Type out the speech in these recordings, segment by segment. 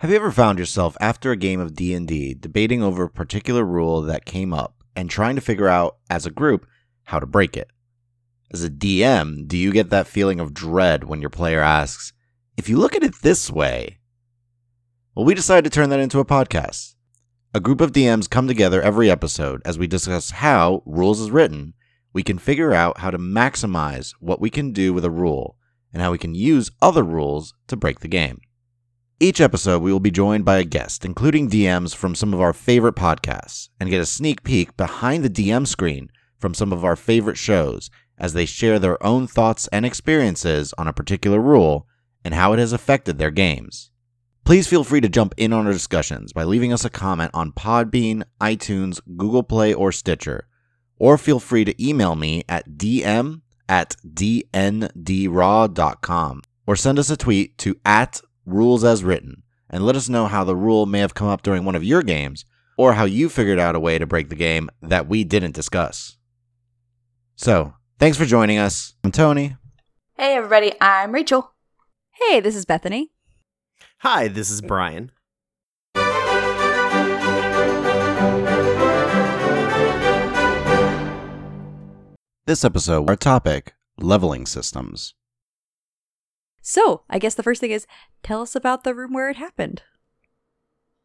Have you ever found yourself after a game of D&D debating over a particular rule that came up and trying to figure out as a group how to break it? As a DM, do you get that feeling of dread when your player asks, "If you look at it this way?" Well, we decided to turn that into a podcast. A group of DMs come together every episode as we discuss how, rules as written, we can figure out how to maximize what we can do with a rule and how we can use other rules to break the game. Each episode, we will be joined by a guest, including DMs from some of our favorite podcasts, and get a sneak peek behind the DM screen from some of our favorite shows as they share their own thoughts and experiences on a particular rule and how it has affected their games. Please feel free to jump in on our discussions by leaving us a comment on Podbean, iTunes, Google Play, or Stitcher, or feel free to email me at dm at dndraw.com or send us a tweet to at rules as written and let us know how the rule may have come up during one of your games or how you figured out a way to break the game that we didn't discuss. So, thanks for joining us. I'm Tony. Hey, everybody, I'm Rachel. Hey, this is Bethany. Hi, this is Brian. This episode, our topic leveling systems. So, I guess the first thing is tell us about the room where it happened.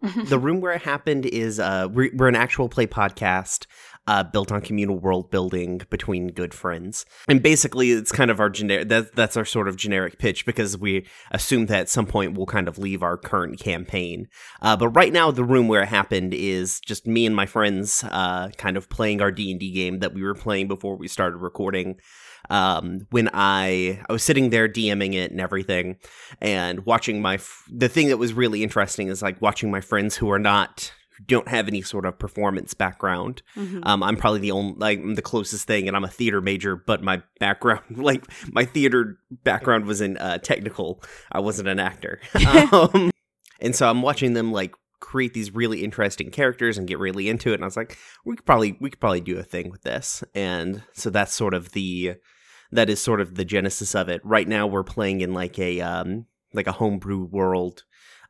the room where it happened is uh, we're, we're an actual play podcast uh, built on communal world building between good friends, and basically it's kind of our generic. That, that's our sort of generic pitch because we assume that at some point we'll kind of leave our current campaign. Uh, but right now, the room where it happened is just me and my friends, uh, kind of playing our D and D game that we were playing before we started recording um, when I I was sitting there DMing it and everything, and watching my f- the thing that was really interesting is like watching my friends who are not who don't have any sort of performance background. Mm-hmm. Um, I'm probably the only like I'm the closest thing, and I'm a theater major, but my background like my theater background was in uh, technical. I wasn't an actor, um, and so I'm watching them like create these really interesting characters and get really into it and I was like we could probably we could probably do a thing with this and so that's sort of the that is sort of the genesis of it. Right now we're playing in like a um like a homebrew world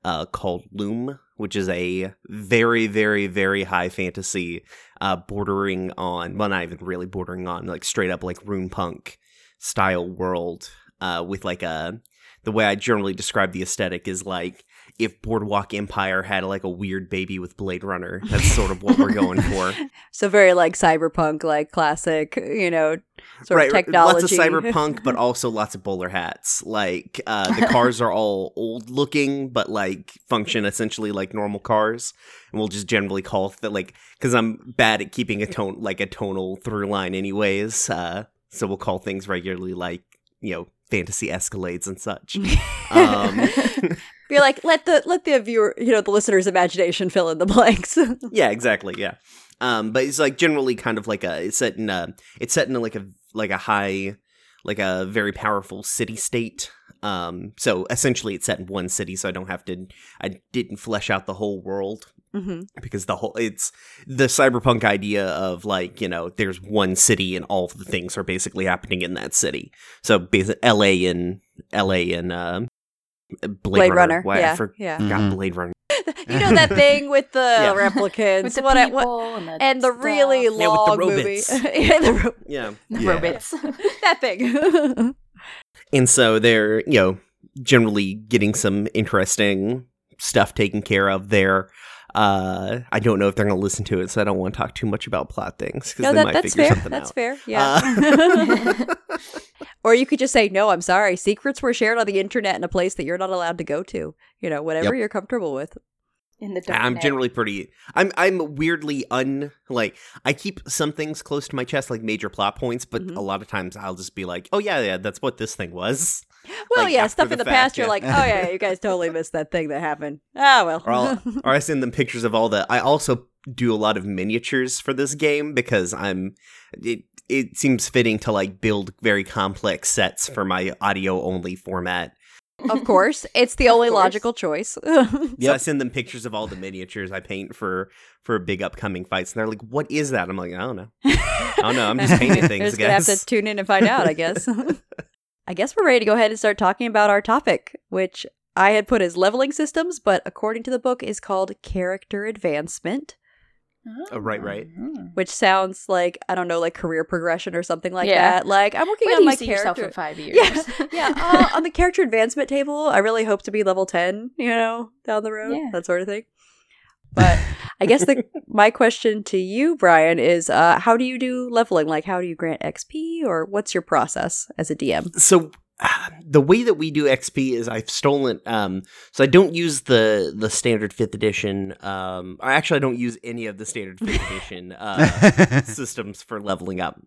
uh called loom which is a very very very high fantasy uh bordering on well not even really bordering on like straight up like rune punk style world uh with like a the way I generally describe the aesthetic is like if Boardwalk Empire had like a weird baby with Blade Runner. That's sort of what we're going for. So very like cyberpunk, like classic, you know, sort right, of technology. lots of cyberpunk, but also lots of bowler hats. Like uh, the cars are all old looking, but like function essentially like normal cars. And we'll just generally call it like because I'm bad at keeping a tone like a tonal through line, anyways. Uh, so we'll call things regularly like you know fantasy escalades and such. um, You're like let the let the viewer, you know, the listener's imagination fill in the blanks. yeah, exactly. Yeah. Um, but it's like generally kind of like a it's set in a it's set in a, like a like a high like a very powerful city state. Um, so essentially it's set in one city, so I don't have to I didn't flesh out the whole world hmm because the whole it's the cyberpunk idea of like you know there's one city and all of the things are basically happening in that city. So basically, L.A. and L.A. and uh, Blade, Blade Runner. Runner, Why, I yeah, for- yeah. forgot Mhm. Blade Runner. you know that thing with the Yeah. replicants, With the what, people what and the, and the stuff. really Yeah, with the long movie. yeah, the ro- Yeah. Yeah. robots. that thing. And so they're, you know, generally getting some interesting stuff taken care of there. Uh, I don't know if they're going to listen to it, so I don't want to talk too much about plot things because no, they that, might that's figure fair. something That's out. fair. Yeah. Uh, or you could just say, "No, I'm sorry. Secrets were shared on the internet in a place that you're not allowed to go to." You know, whatever Yep. you're comfortable with. In the dark I'm net. generally pretty. I'm I'm weirdly un like I keep some things close to my chest, like major plot points, but Mhm. a lot of times I'll just be like, "Oh yeah, yeah, that's what this thing was." Well, Like, yeah, stuff the in the fact, past, you're yeah. like, "Oh yeah, you guys totally missed that thing that happened." Ah, well. Or, I'll, or I send them pictures of all the. I also do a lot of miniatures for this game because I'm. It it seems fitting to like build very complex sets for my audio only format. of course, it's the only logical choice. So I send them pictures of all the miniatures I paint for for big upcoming fights, and they're like, "What is that?" I'm like, "I don't know. I don't know. I'm just painting things, You're just gonna have to tune in and find out, I guess. I guess we're ready to go ahead and start talking about our topic, which I had put as leveling systems, but according to the book is called character advancement, Oh, right, right. Mhm. which sounds like I don't know, like career progression or something like Yeah. that. Like I'm working Where on do you my see yourself character. in five years? Yeah, yeah. Uh, on the character advancement table, I really hope to be level ten. You know, down the road, Yeah. that sort of thing. But I guess the my question to you, Brian, is uh, how do you do leveling? Like, how do you grant XP, or what's your process as a DM? so the way that we do XP is I've stolen um so I don't use the the standard 5th edition um or actually I don't use any of the standard 5th edition uh systems for leveling up.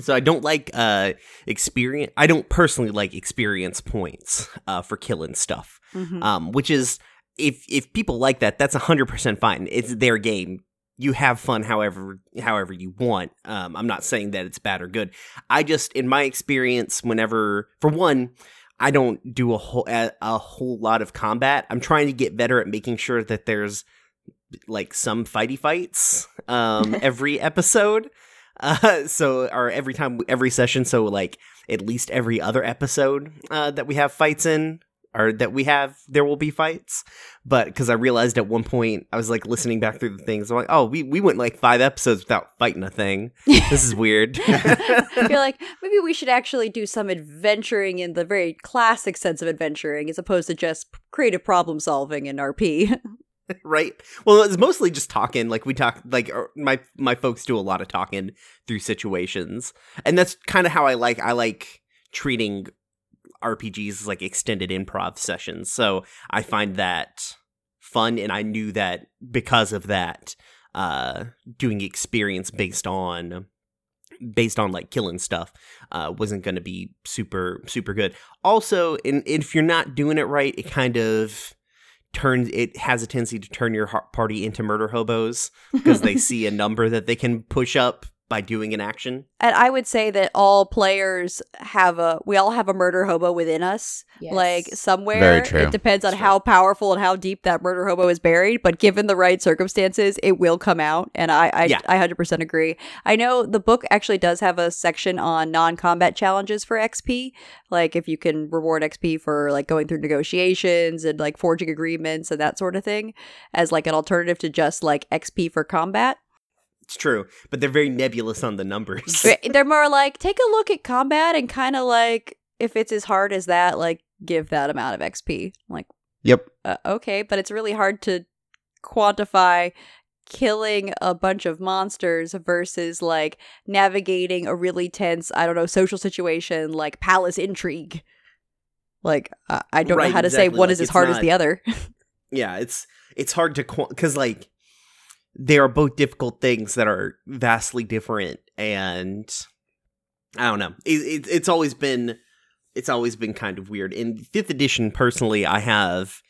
So I don't like uh experience I don't personally like experience points uh for killing stuff. Mm-hmm. Um which is if if people like that that's 100% fine. It's their game. You have fun however however you want. Um I'm not saying that it's bad or good. I just in my experience whenever for one I don't do a whole a, a whole lot of combat. I'm trying to get better at making sure that there's like some fighty fights um every episode. Uh so or every time every session so like at least every other episode uh that we have fights in or that we have there will be fights. But because i realized at one point i was like listening back through the things. I'm like oh we, we went like five episodes without fighting a thing. This is weird. I feel like maybe we should actually do some adventuring in the very classic sense of adventuring, as opposed to just creative problem solving in RP. right. Well it's mostly just talking. Like we talk like er, my my folks do a lot of talking through situations. And that's kind of how i like i like treating rpgs like extended improv sessions. So i find that fun and i knew that because of that uh doing experience based on based on like killing stuff uh wasn't going to be super super good. Also and if you're not doing it right it kind of turns it has a tendency to turn your party into murder hobos because they see a number that they can push up by doing an action and I would say that all players have a, we all have a murder hobo within us. Like somewhere, Very true. it depends on That's how powerful and how deep that murder hobo is buried. But given the right circumstances, it will come out. And I, I, Yeah. I 100% agree. I know the book actually does have a section on non-combat challenges for XP. Like if you can reward XP for like going through negotiations and like forging agreements and that sort of thing, as like an alternative to just like XP for combat. It's true but they're very nebulous on the numbers They're more like take a look at combat and kind of like if it's as hard as that, like give that amount of XP. I'm like Yep. uh, okay, but it's really hard to quantify killing a bunch of monsters versus like navigating a really tense, I don't know, social situation like palace intrigue. Like I I don't know Right, how to say one Like, is as hard as the other. yeah it's it's hard to because like they are both difficult things that are vastly different and i don't know it, it, it's always been it's always been kind of weird in fifth edition personally i have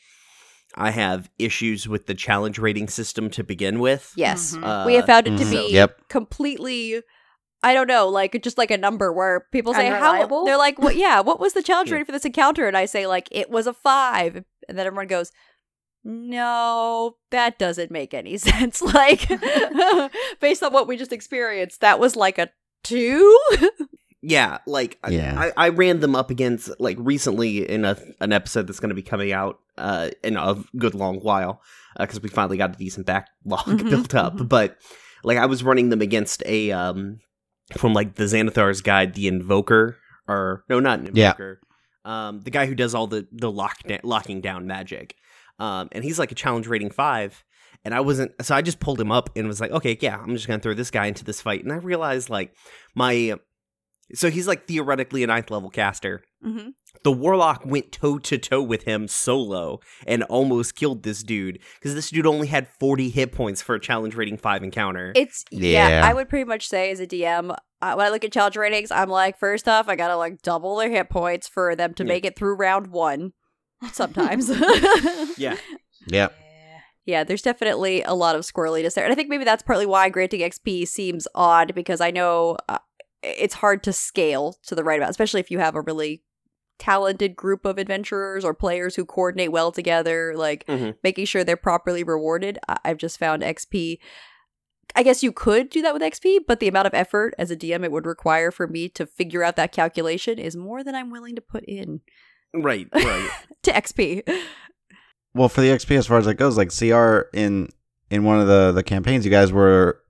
i have issues with the challenge rating system to begin with yes. Mhm. Uh, we have found it to be Yep. completely I don't know, like just like a number where people say how they're like, "What? Yeah, what was the challenge rating for this encounter?" And I say like, "It was a five. and then everyone goes, "No, that doesn't make any sense." Like, based on what we just experienced, that was like a two. Yeah, like I- Yeah. I, I ran them up against like recently in a an episode that's going to be coming out uh in a good long while because we finally got a decent backlog Mhm, built up. mhm. But like I was running them against a um from like the Xanathar's Guide, the Invoker, or no, not an Yeah. Invoker, um the guy who does all the the lock locking down magic, um and he's like a challenge rating five. And I wasn't, so I just pulled him up and was like, okay, yeah, I'm just gonna throw this guy into this fight. And I realized, like, my so he's like theoretically a ninth level caster. mm-hmm. The warlock went toe to toe with him solo and almost killed this dude because this dude only had 40 hit points for a challenge rating five encounter. It's yeah. Yeah. I would pretty much say as a DM, uh, when I look at challenge ratings, I'm like, first off, I gotta like double their hit points for them to Yeah. make it through round one. Sometimes, yeah, Yep. Yeah, there's definitely a lot of squirreliness there. And I think maybe that's partly why granting XP seems odd because I know uh, it's hard to scale to the right amount, especially if you have a really talented group of adventurers or players who coordinate well together, like Mhm. making sure they're properly rewarded. I- I've just found XP. I guess you could do that with XP, but the amount of effort as a DM it would require for me to figure out that calculation is more than I'm willing to put in. Right, right. to XP. Well, for the XP, as far as it goes, like CR in in one of the the campaigns, you guys were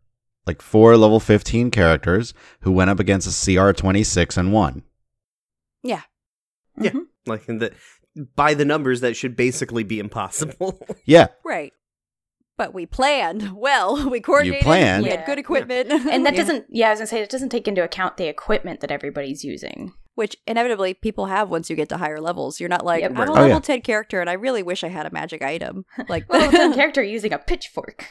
like four level fifteen characters who went up against a CR twenty six and won. Yeah. Mhm. like in the by the numbers, that should basically be impossible. Yeah, Right. But we planned well. We coordinated. You planned. We had good equipment. And that Yeah. doesn't, yeah, I was gonna say, it doesn't take into account the equipment that everybody's using. Which inevitably people have once you get to higher levels. You're not like, Yep. I'm a Right. Oh, level yeah. 10 character and I really wish I had a magic item. Like, Well, it's a character using a pitchfork.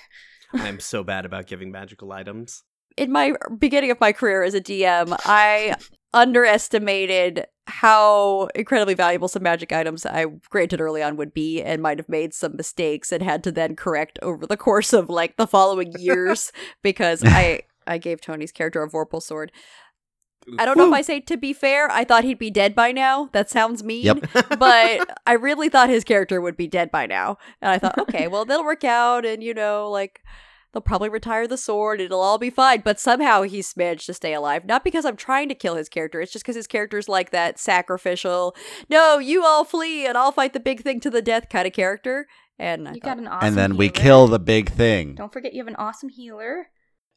I'm so bad about giving magical items. in my beginning of my career as a DM, I underestimated how incredibly valuable some magic items I granted early on would be and might have made some mistakes and had to then correct over the course of like the following years because I I gave Tony's character a Vorpal sword. I don't know if I say to be fair, I thought he'd be dead by now. That sounds mean. Yep. but I really thought his character would be dead by now. And I thought, okay, well, they'll work out and, you know, like, they'll probably retire the sword. It'll all be fine. But somehow he's managed to stay alive. Not because I'm trying to kill his character. It's just because his character's like that sacrificial, no, you all flee and I'll fight the big thing to the death kind of character. And I You thought, got an awesome and then we kill the big thing. Don't forget you have an awesome healer.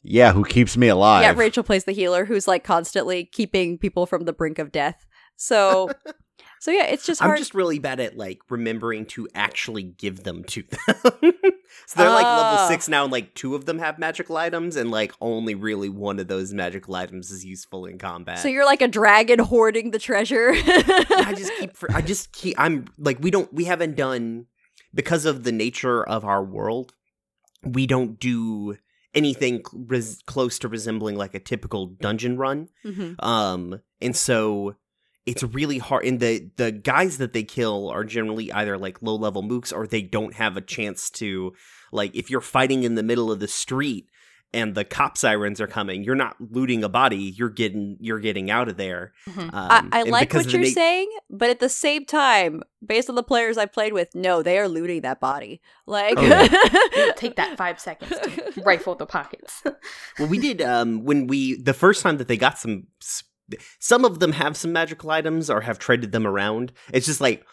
Yeah, who keeps me alive? yeah, Rachel plays the healer who's like constantly keeping people from the brink of death. So, so yeah, it's just hard. I'm just really bad at like remembering to actually give them to them. so they're like Ah. level six now, and like two of them have magical items, and like only really one of those magical items is useful in combat. so you're like a dragon hoarding the treasure. I just keep. For, I just keep. I'm like we don't. We haven't done because of the nature of our world. We don't do anything res- close to resembling like a typical dungeon run. Mhm. Um, and so it's really hard. And the the guys that they kill are generally either like low level mooks or they don't have a chance to like if you're fighting in the middle of the street and the cop sirens are coming, you're not looting a body. You're getting you're getting out of there. Mhm. Um, I, I like what you're na- saying, but at the same time, based on the players I played with, no, they are looting that body. Like, Oh, yeah. Take that five seconds to rifle the pockets. Well, we did um when we the first time that they got some some of them have some magical items or have traded them around. It's just like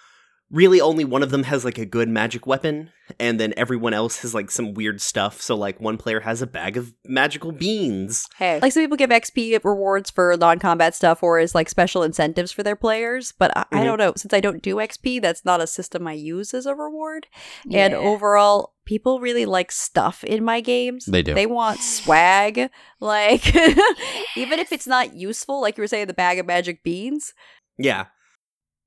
really only one of them has like a good magic weapon and then everyone else has like some weird stuff. So like one player has a bag of magical beans. hey, like some people give XP rewards for non-combat stuff or as like special incentives for their players, but I, I Mhm. don't know. Since I don't do XP, that's not a system I use as a reward. And overall, people really like stuff in my games. They do. They want swag. Like, even if it's not useful, like you were saying, the bag of magic beans, Yeah.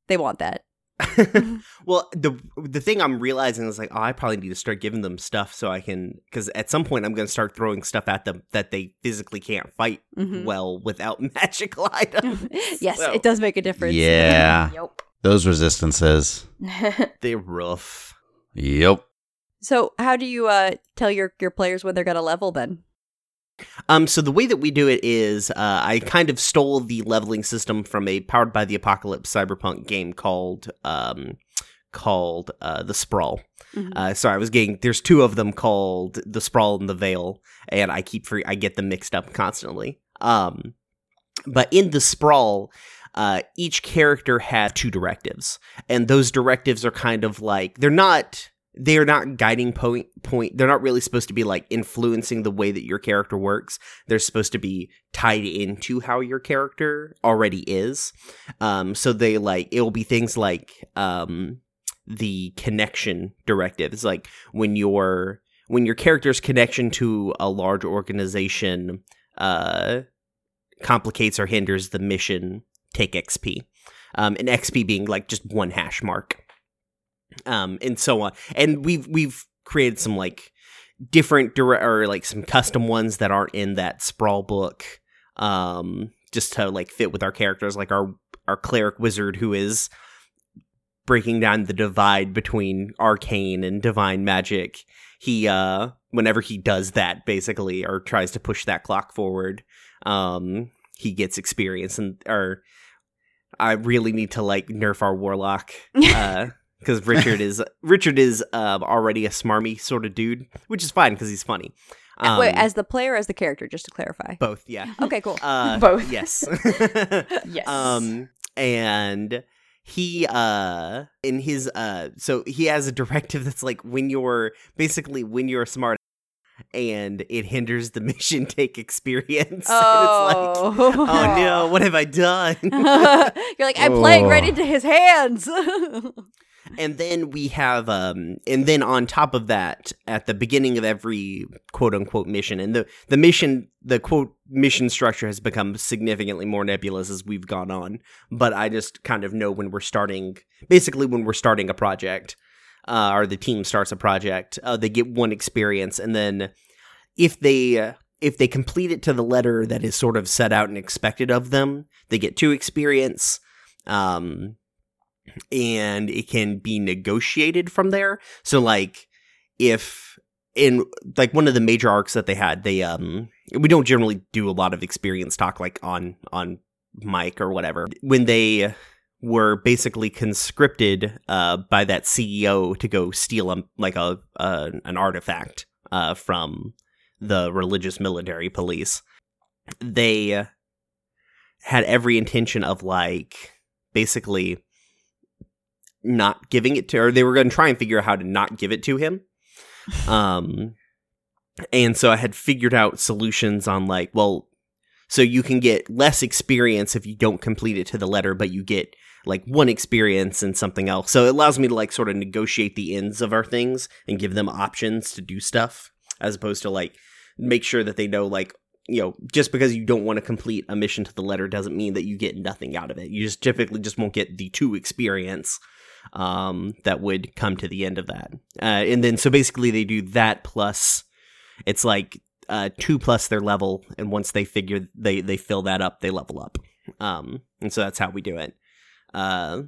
they want that. well, the the thing I'm realizing is like, oh, I probably need to start giving them stuff so I can because at some point I'm going to start throwing stuff at them that they physically can't fight Mhm. well without magical items. yes, So- it does make a difference. Yeah, Yup. those resistances. They're rough. Yep. So, how do you uh, tell your your players when they're gonna level? Then, Um, so the way that we do it is, uh, I kind of stole the leveling system from a powered by the apocalypse cyberpunk game called, um, called uh, the Sprawl. Mhm. Uh, so I was getting there's two of them called the Sprawl and the Veil, and I keep free, I get them mixed up constantly. Um, but in the Sprawl, uh, each character had two directives, and those directives are kind of like they're not they're not guiding point point they're not really supposed to be like influencing the way that your character works. They're supposed to be tied into how your character already is. Um so they like it will be things like um the connection directive. Like when your when your character's connection to a large organization uh complicates or hinders the mission take xp um and xp being like just one hash mark um and so on. And we've we've created some like different dire- or like some custom ones that aren't in that sprawl book um just to like fit with our characters like our our cleric wizard who is breaking down the divide between arcane and divine magic. He uh whenever he does that basically or tries to push that clock forward um he gets experience and or i really need to like nerf our warlock uh because richard is richard is um already a smarmy sort of dude which is fine because he's funny um, wait, as the player, or as the character, just to clarify. both yeah Okay, cool. uh, Both. yes Yes. um and he uh in his uh so he has a directive that's like when you're basically when you're smart and it hinders the mission take experience. Oh. and it's like, oh no, what have I done? You're like, I'm playing right Oh. into his hands. And then we have um and then on top of that at the beginning of every quote unquote mission and the the mission the quote mission structure has become significantly more nebulous as we've gone on. But i just kind of know when we're starting basically when we're starting a project uh, or the team starts a project uh, they get one experience. And then if they uh, if they complete it to the letter that is sort of set out and expected of them they get two experience um and it can be negotiated from there. So like if in like one of the major arcs that they had, they um we don't generally do a lot of experience talk like on on mic or whatever. When they were basically conscripted uh by that CEO to go steal a, like a uh, an artifact uh from the religious military police. They had every intention of like basically not giving it to or they were going to try and figure out how to not give it to him. Um and so i had figured out solutions on like well so you can get less experience if you don't complete it to the letter but you get like one experience and something else. So it allows me to like sort of negotiate the ends of our things and give them options to do stuff as opposed to like make sure that they know like you know just because you don't want to complete a mission to the letter doesn't mean that you get nothing out of it. You just typically just won't get the two experience um, that would come to the end of that. Uh, and then so basically they do that plus it's like uh, two plus their level, and once they figure they they fill that up, they level up. Um, and so that's how we do it. Uh,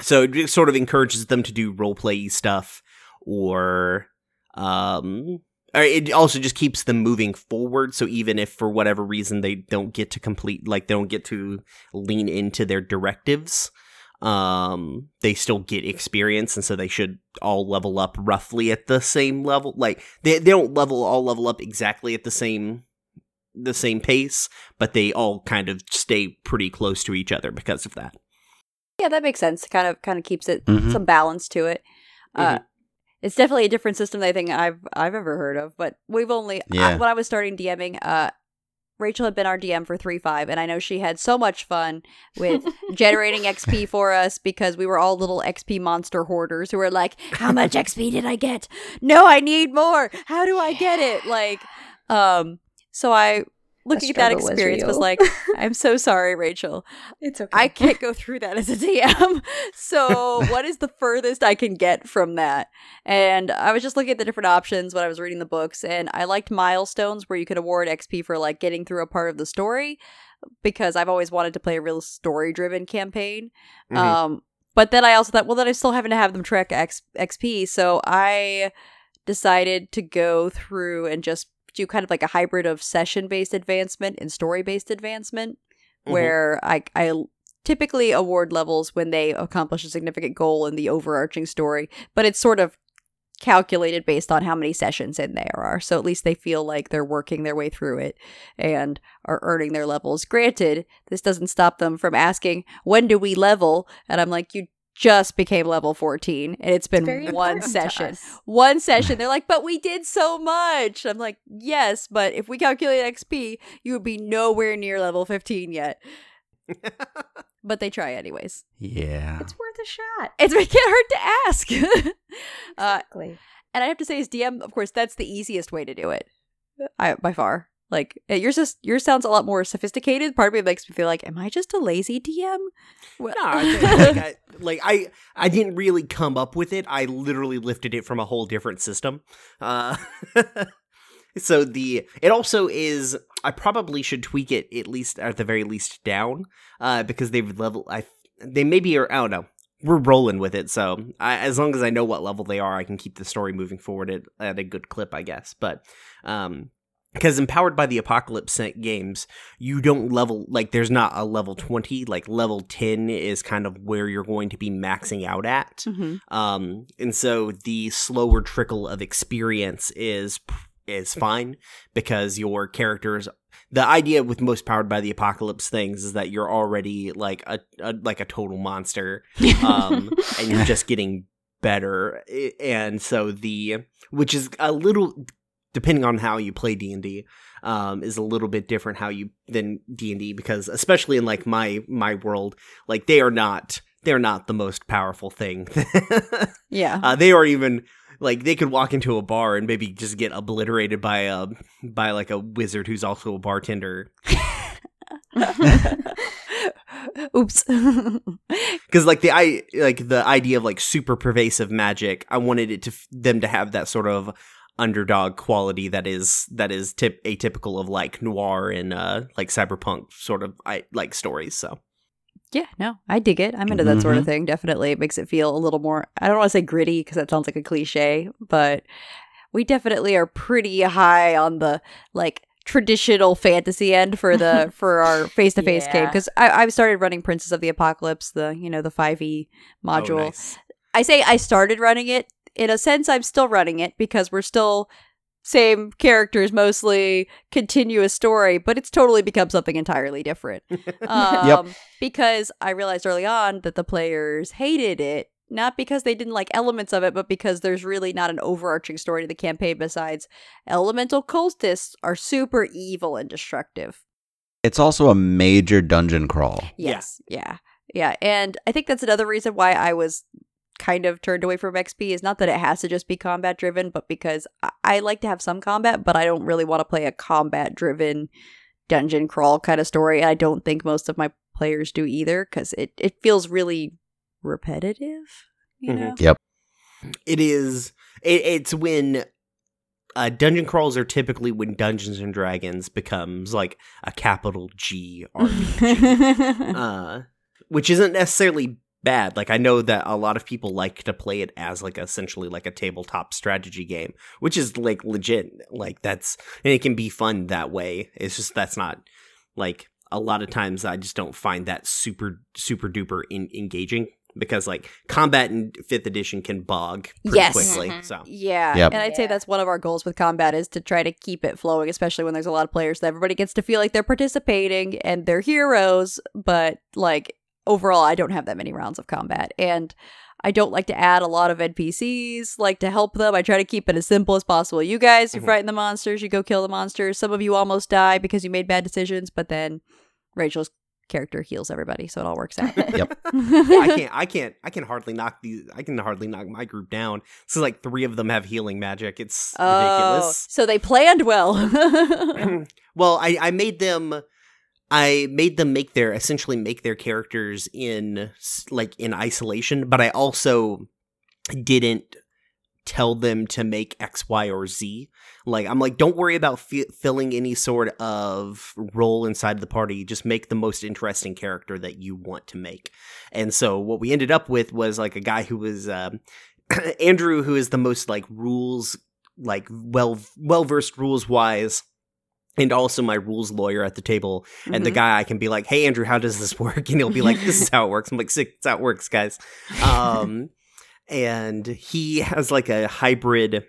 so it sort of encourages them to do role play stuff, or um, or it also just keeps them moving forward. So even if for whatever reason they don't get to complete, like they don't get to lean into their directives, um they still get experience and so they should all level up roughly at the same level like they, they don't level all level up exactly at the same the same pace but they all kind of stay pretty close to each other because of that yeah, that makes sense. Kind of kind of keeps it Mhm. some balance to it. Uh, Mhm. it's definitely a different system than I think I've I've ever heard of. But we've only I- when I was starting DMing, uh, Rachel had been our DM for three five, and I know she had so much fun with generating XP for us because we were all little XP monster hoarders who were like, "How much XP did I get? No, I need more. How do I get it?" Like, um, so I looking at that struggle was experience was like, "I'm so sorry, Rachel. It's okay. I can't go through that as a DM. So, what is the furthest I can get from that? And I was just looking at the different options when I was reading the books, and I liked milestones where you could award XP for like getting through a part of the story because I've always wanted to play a real story driven campaign. Mhm. Um, but then I also thought, well, then I still having to have them track X- XP. So I decided to go through and just do kind of like a hybrid of session based advancement and story based advancement, Mhm. where I, I typically award levels when they accomplish a significant goal in the overarching story, but it's sort of calculated based on how many sessions in there are. So at least they feel like they're working their way through it and are earning their levels. Granted, this doesn't stop them from asking, when do we level? And I'm like, you just became level 14 and it's been Very one session. One session. They're like, but we did so much. I'm like, yes, but if we calculate XP, you would be nowhere near level 15 yet. But they try anyways. Yeah. It's worth a shot. It's it can't hurt to ask. uh, Exactly. and I have to say, as DM, of course, that's the easiest way to do it, I, by far. Like uh, yours, just yours sounds a lot more sophisticated. Part of me makes me feel like, am I just a lazy DM? Well, No, I think, like, I, like I, I didn't really come up with it. I literally lifted it from a whole different system. Uh, so the it also is. I probably should tweak it at least at the very least down, uh, because they've level. I they maybe are. I don't know. We're rolling with it, so I, as long as I know what level they are, I can keep the story moving forward at, at a good clip, I guess. But um, because empowered by the apocalypse games you don't level like there's not a level 20 like level 10 is kind of where you're going to be maxing out at Mhm. um and so the slower trickle of experience is is fine because your characters the idea with most powered by the apocalypse things is that you're already like a, a like a total monster um and you're just getting better and so the which is a little depending on how you play D&D um is a little bit different how you than D&D because especially in like my my world like they are not they're not the most powerful thing Yeah. uh, they are even like they could walk into a bar and maybe just get obliterated by a by like a wizard who's also a bartender Oops. because like the i like the idea of like super pervasive magic i wanted it to f- them to have that sort of underdog quality that is that is tip atypical of like noir and uh like cyberpunk sort of i like stories so yeah, no, I dig it. I'm into that sort of Mhm. thing. Definitely. It makes it feel a little more, I don't want to say gritty because that sounds like a cliche, but we definitely are pretty high on the like traditional fantasy end for the for our face to face game because I've started running Princes of the Apocalypse, the you know the five E module. Oh, nice. I say I started running it. In a sense, I'm still running it because we're still same characters, mostly continuous story, but it's totally become something entirely different. Um, Because I realized early on that the players hated it, not because they didn't like elements of it, but because there's really not an overarching story to the campaign besides elemental cultists are super evil and destructive. It's also a major dungeon crawl. Yeah. Yes. Yeah. Yeah. And I think that's another reason why I was kind of turned away from XP is not that it has to just be combat driven, but because I, I like to have some combat, but I don't really want to play a combat driven dungeon crawl kind of story. I don't think most of my players do either because it, it feels really repetitive. You Mhm. know? Yep. it is it, it's when uh, dungeon crawls are typically when Dungeons and Dragons becomes like a capital G RPG, uh, which isn't necessarily bad. Like I know that a lot of people like to play it as like essentially like a tabletop strategy game, which is like legit. Like that's and it can be fun that way. It's just that's not like a lot of times I just don't find that super super duper in- engaging because like combat in fifth edition can bog pretty Yes. quickly. Mhm. So Yeah, Yep. and I'd say that's one of our goals with combat is to try to keep it flowing, especially when there's a lot of players that everybody gets to feel like they're participating and they're heroes, but like overall I don't have that many rounds of combat and I don't like to add a lot of NPCs, like to help them. I try to keep it as simple as possible. You guys, you Mhm. frighten the monsters, you go kill the monsters. Some of you almost die because you made bad decisions, but then Rachel's character heals everybody, so it all works out. Yep. I can't I can't I can hardly knock these I can hardly knock my group down. So like three of them have healing magic. It's Oh, ridiculous. so they planned well. well, I, I made them I made them make their essentially make their characters in like in isolation, but I also didn't tell them to make X, Y, or Z. Like I'm like, don't worry about fi- filling any sort of role inside the party. Just make the most interesting character that you want to make. And so what we ended up with was like a guy who was um, Andrew, who is the most like rules like well well versed rules wise and also my rules lawyer at the table and the Mhm. guy i can be like hey andrew how does this work and he'll be like this is how it works i'm like sick how it works guys um and he has like a hybrid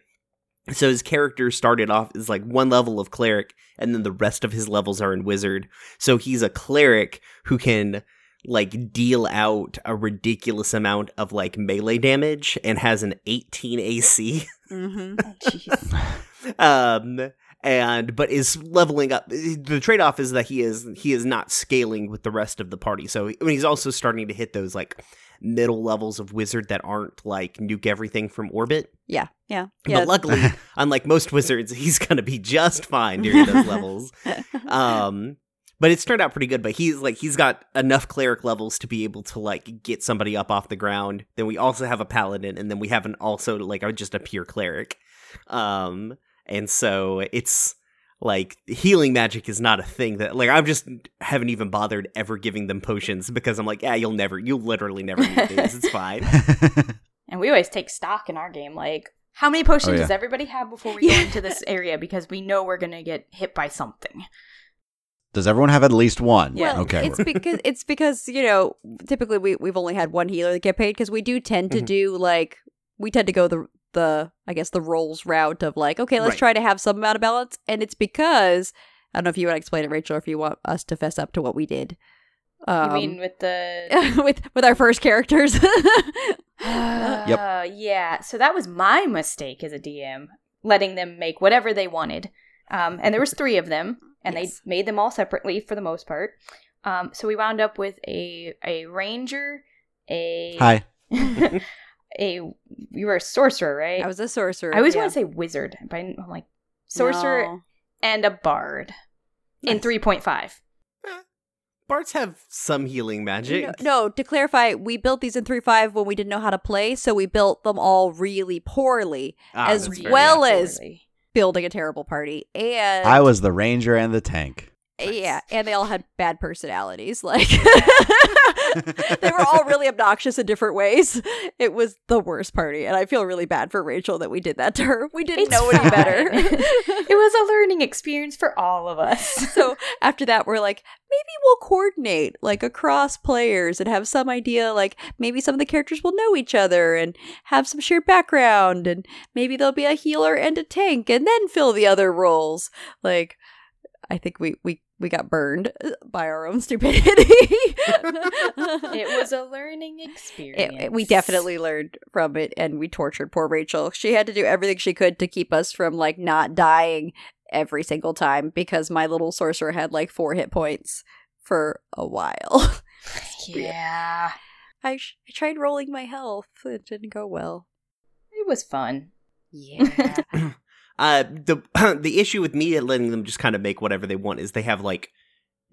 so his character started off as like one level of cleric and then the rest of his levels are in wizard so he's a cleric who can like deal out a ridiculous amount of like melee damage and has an 18 ac Mhm. Jeez. um and but is leveling up the trade-off is that he is he is not scaling with the rest of the party. So I mean, he's also starting to hit those like middle levels of wizard that aren't like nuke everything from orbit. Yeah, yeah, yeah. but luckily unlike most wizards he's gonna be just fine during those levels. Um but it's turned out pretty good but he's like he's got enough cleric levels to be able to like get somebody up off the ground. Then we also have a paladin and then we have an also like a, just a pure cleric. Um and so it's like healing magic is not a thing that like i just haven't even bothered ever giving them potions because i'm like yeah you'll never you'll literally never need these it's fine And we always take stock in our game. Like, how many potions Oh, yeah. does everybody have before we go into this area? Because we know we're gonna get hit by something. Does everyone have at least one? Yeah. Well, Okay. it's because it's because you know typically we we've only had one healer in the campaign because we do tend to Mhm. do like we tend to go the the I guess the roles route of like, okay, let's Right. try to have some amount of balance. And it's because I don't know if you want to explain it, Rachel, or if you want us to fess up to what we did. Um, you mean with the with with our first characters? Uh, yeah. So that was my mistake as a DM, letting them make whatever they wanted. Um, and there was three of them, and Yes. they made them all separately for the most part. Um, so we wound up with a a ranger, a Hi. a you were a sorcerer, right? I was a sorcerer. I always yeah. want to say wizard, but I'm like sorcerer No. and a bard in Nice. three point five. Bards have some healing magic. No, no, to clarify, we built these in 3.5 when we didn't know how to play, so we built them all really poorly, Ah, as that's fair, well yeah. as- building a terrible party. And I was the ranger and the tank. Yeah, and they all had bad personalities. Like they were all really obnoxious in different ways. It was the worst party, and I feel really bad for Rachel that we did that to her. We didn't It's know any fine. better. it was a learning experience for all of us. so after that, we're like, maybe we'll coordinate like across players and have some idea. Like maybe some of the characters will know each other and have some shared background, and maybe there'll be a healer and a tank, and then fill the other roles. Like, I think we we we got burned uh, by our own stupidity. it was a learning experience. It- it- we definitely learned from it and we tortured poor Rachel. She had to do everything she could to keep us from like not dying every single time because my little sorcerer had like four hit points for a while. Yeah. I, sh- I tried rolling my health. It didn't go well. It was fun. Yeah. Uh, the the issue with me letting them just kind of make whatever they want is they have like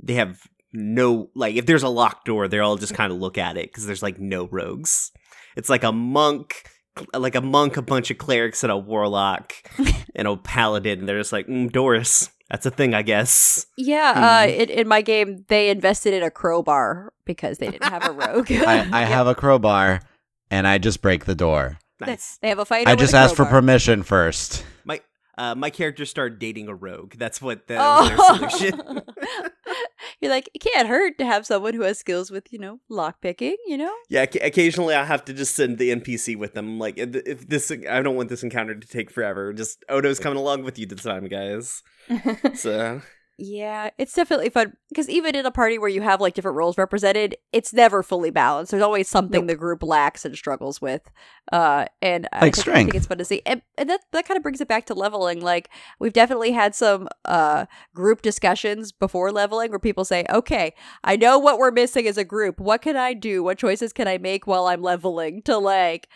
they have no like if there's a locked door they're all just kind of look at it because there's like no rogues. It's like a monk, like a monk, a bunch of clerics, and a warlock, and a paladin. And they're just like mm, Doris. That's a thing, I guess. yeah, uh, in, in my game, they invested in a crowbar because they didn't have a rogue. I, I have a crowbar, and I just break the door. Nice. They have a fighter. I just a asked for permission first. My uh, my character started dating a rogue. That's what that Oh. their solution. You're like, it can't hurt to have someone who has skills with, you know, lockpicking, you know? Yeah, occ- occasionally I have to just send the NPC with them. Like, if if this, I don't want this encounter to take forever. Just Odo's coming along with you this time, guys. So Yeah, it's definitely fun because even in a party where you have like different roles represented, it's never fully balanced. There's always something Nope. the group lacks and struggles with. Uh, and I, Like think, I think it's fun to see, and, and that that kind of brings it back to leveling. Like we've definitely had some uh group discussions before leveling where people say, "Okay, I know what we're missing as a group. What can I do? What choices can I make while I'm leveling to like?"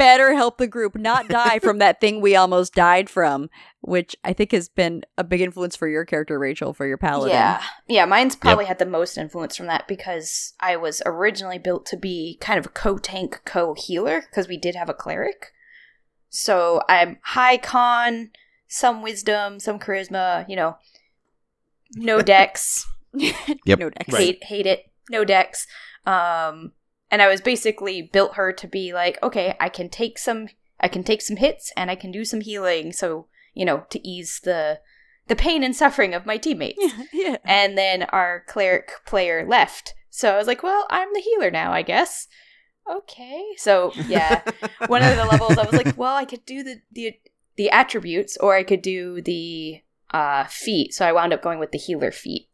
Better help the group not die from that thing we almost died from, which I think has been a big influence for your character, Rachel, for your paladin. Yeah. Yeah, mine's probably had the most influence from that because I was originally built to be kind of a co tank, co healer, because we did have a cleric. So I'm high con, some wisdom, some charisma, you know, no dex. Yep. No dex. Right. hate hate it no dex um and i was basically built her to be like okay i can take some i can take some hits and i can do some healing. So you know to ease the the pain and suffering of my teammates. Yeah, yeah. and then our cleric player left. So i was like well i'm the healer now i guess. Okay. So yeah. One of the levels i was like well i could do the the the attributes or i could do the uh feat. So i wound up going with the healer feat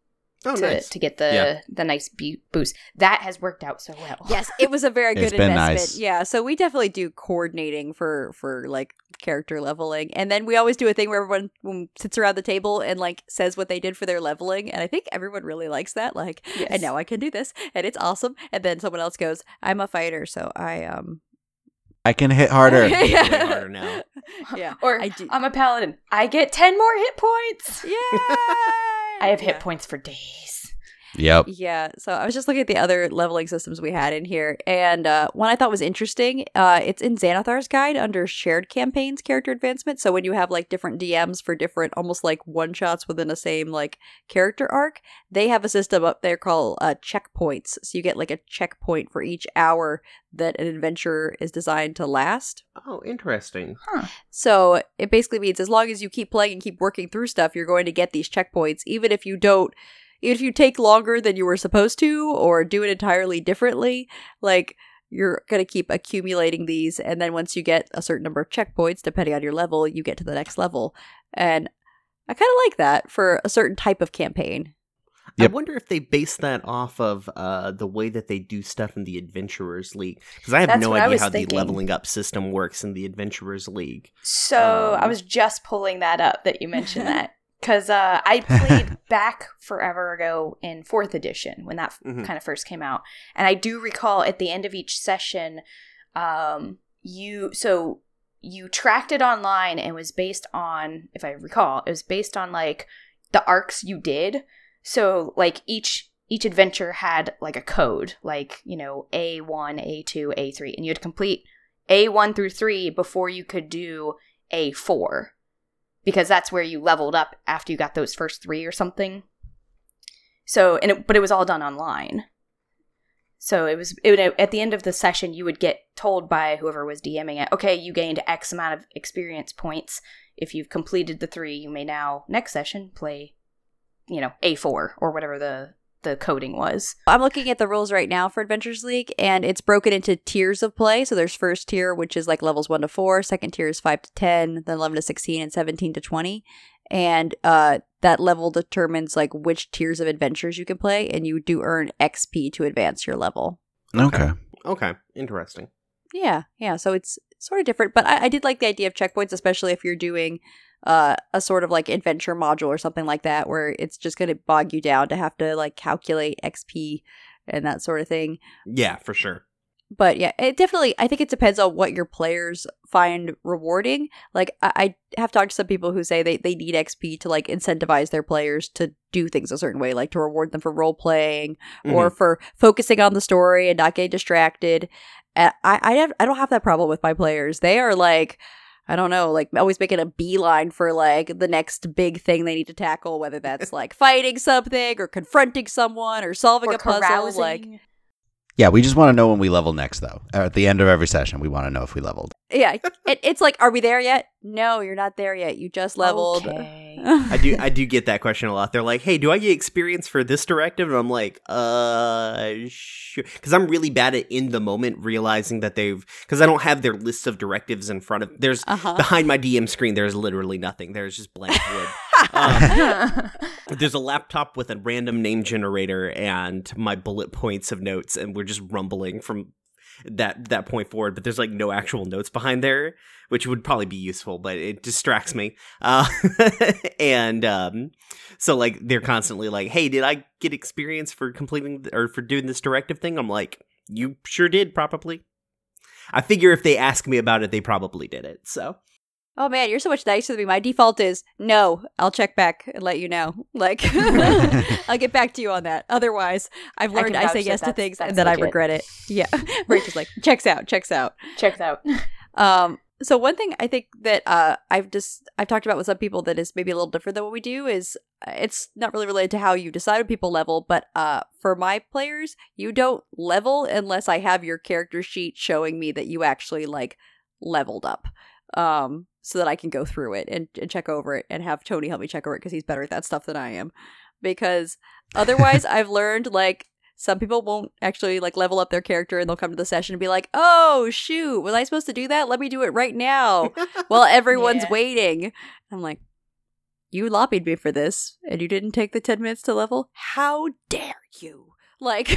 oh, to, nice. to get the Yeah. the nice bu- boost. That has worked out so well. Yes, it was a very good It's been investment. nice. Yeah, so we definitely do coordinating for for like character leveling, and then we always do a thing where everyone um, sits around the table and like says what they did for their leveling, and I think everyone really likes that. Like, Yes. and now I can do this, and it's awesome. And then someone else goes, "I'm a fighter, so I um." I can hit harder. Way harder now. Yeah, Or I do. I'm a paladin. I get ten more hit points. yeah, I have hit points for days. Yep. Yeah, so I was just looking at the other leveling systems we had in here, and uh, one I thought was interesting. Uh, it's in Xanathar's guide under shared campaigns character advancement. So when you have like different DMs for different, almost like one shots within the same like character arc, they have a system up there called uh, checkpoints. So you get like a checkpoint for each hour that an adventure is designed to last. Oh, interesting. So it basically means as long as you keep playing and keep working through stuff, you're going to get these checkpoints, even if you don't, even if you take longer than you were supposed to or do it entirely differently. Like you're going to keep accumulating these and then once you get a certain number of checkpoints depending on your level you get to the next level and i kind of like that for a certain type of campaign Yep. I wonder if they base that off of uh, the way that they do stuff in the Adventurers League because I have That's no idea how thinking. the leveling up system works in the Adventurers League. So I Um, was just pulling that up that you mentioned that because uh, I played back forever ago in fourth edition when that Mhm. kind of first came out, and I do recall at the end of each session, um, you so you tracked it online and it was based on, if I recall, it was based on like the arcs you did. So like each each adventure had like a code, like you know A one, A two, A three, and you had to complete A one through three before you could do A four, because that's where you leveled up after you got those first three or something. So and it, but it was all done online. So it was it would, at the end of the session you would get told by whoever was DMing it, okay, you gained X amount of experience points. If you've completed the three, you may now next session play, you know, A four or whatever the the coding was. I'm looking at the rules right now for Adventurers League, and it's broken into tiers of play. So there's first tier, which is like levels one to four. Second tier is five to ten, then eleven to sixteen, and seventeen to twenty. And uh, that level determines like which tiers of adventures you can play, and you do earn XP to advance your level. Okay. Okay, interesting. Yeah, yeah. So it's sort of different, but I, I did like the idea of checkpoints, especially if you're doing uh, a sort of like adventure module or something like that, where it's just going to bog you down to have to like calculate XP and that sort of thing. Yeah, for sure. But yeah, it definitely. I think it depends on what your players find rewarding. Like I, I have talked to some people who say they they need XP to like incentivize their players to do things a certain way, like to reward them for role playing or for focusing on the story and not getting distracted. I I, have, I don't have that problem with my players. They are like I don't know, like always making a beeline for like the next big thing they need to tackle, whether that's like fighting something or confronting someone or solving Or a puzzle. Like Yeah, we just want to know when we level next, though. At the end of every session, we want to know if we leveled. yeah, it, it's like, are we there yet? No, you're not there yet. You just leveled. Okay. I do I do get that question a lot. They're like, "Hey, do I get experience for this directive?" And I'm like, "Uh, sure." Cuz I'm really bad at in the moment realizing that they've cuz I don't have their list of directives in front of There's uh-huh. behind my DM screen there's literally nothing. There's just blank wood. Um, there's a laptop with a random name generator and my bullet points of notes and we're just rumbling from that that point forward but there's like no actual notes behind there which would probably be useful but it distracts me. Uh and um so like they're constantly like hey did i get experience for completing th- or for doing this directive thing? I'm like you sure did probably. I figure if they ask me about it they probably did it so oh man, you're so much nicer than me. My default is no. I'll check back and let you know. Like, I'll get back to you on that. Otherwise, I've learned can I, say yes to things and then I regret it. Yeah, Rachel's like checks out, checks out. Check it out. Um, so one thing I think that uh, I've just I've talked about with some people that is maybe a little different than what we do is uh, it's not really related to how you decide when people level, but uh, for my players, you don't level unless I have your character sheet showing me that you actually like leveled up, um, so that I can go through it and, and check over it and have Tony help me check over it because he's better at that stuff than I am. Because otherwise, I've learned like some people won't actually like level up their character and they'll come to the session and be like, "Oh shoot, was I supposed to do that? Let me do it right now." while everyone's Yeah. waiting. I'm like, "You lobbied me for this and you didn't take the 10 minutes to level? How dare you?" Like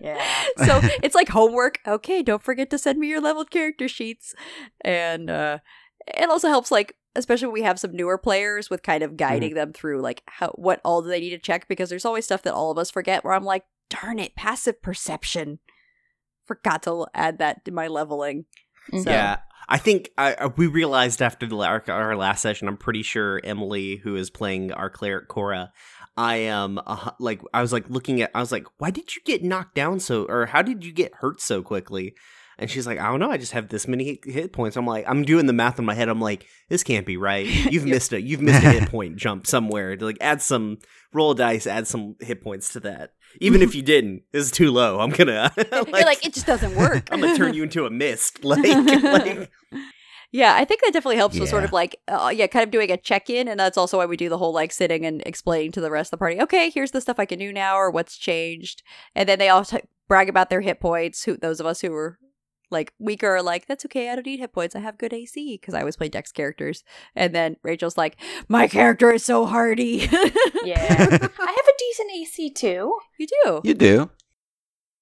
Yeah. so it's like homework. Okay, don't forget to send me your leveled character sheets. And uh it also helps like especially when we have some newer players with kind of mm-hmm. guiding them through like how what all do they need to check because there's always stuff that all of us forget where I'm like, darn it, passive perception. Forgot to add that to my leveling. Mm-hmm. So- Yeah, I think I, I- we realized after the, our, our last session. I'm pretty sure Emily, who is playing our cleric Cora, I am like I was like looking at. I was like, why did you get knocked down so, or how did you get hurt so quickly? And she's like, I don't know. I just have this many hit- points. I'm like, I'm doing the math in my head. I'm like, this can't be right. You've missed a You've missed a hit point jump somewhere. To like add some roll a dice, add some hit points to that. Even if you didn't, this is too low. I'm gonna You're like, it just doesn't work. I'm gonna turn you into a mist. Like, like Yeah, I think that definitely helps with sort of like, uh, yeah, kind of doing a check in. And that's also why we do the whole like sitting and explaining to the rest of the party, okay, here's the stuff I can do now or what's changed. And then they all t- brag about their hit points, who those of us who were like weaker are like that's okay i don't need hit points i have good ac because i always play dex characters and then rachel's like my character is so hardy Yeah. I have a decent AC too. you do You do.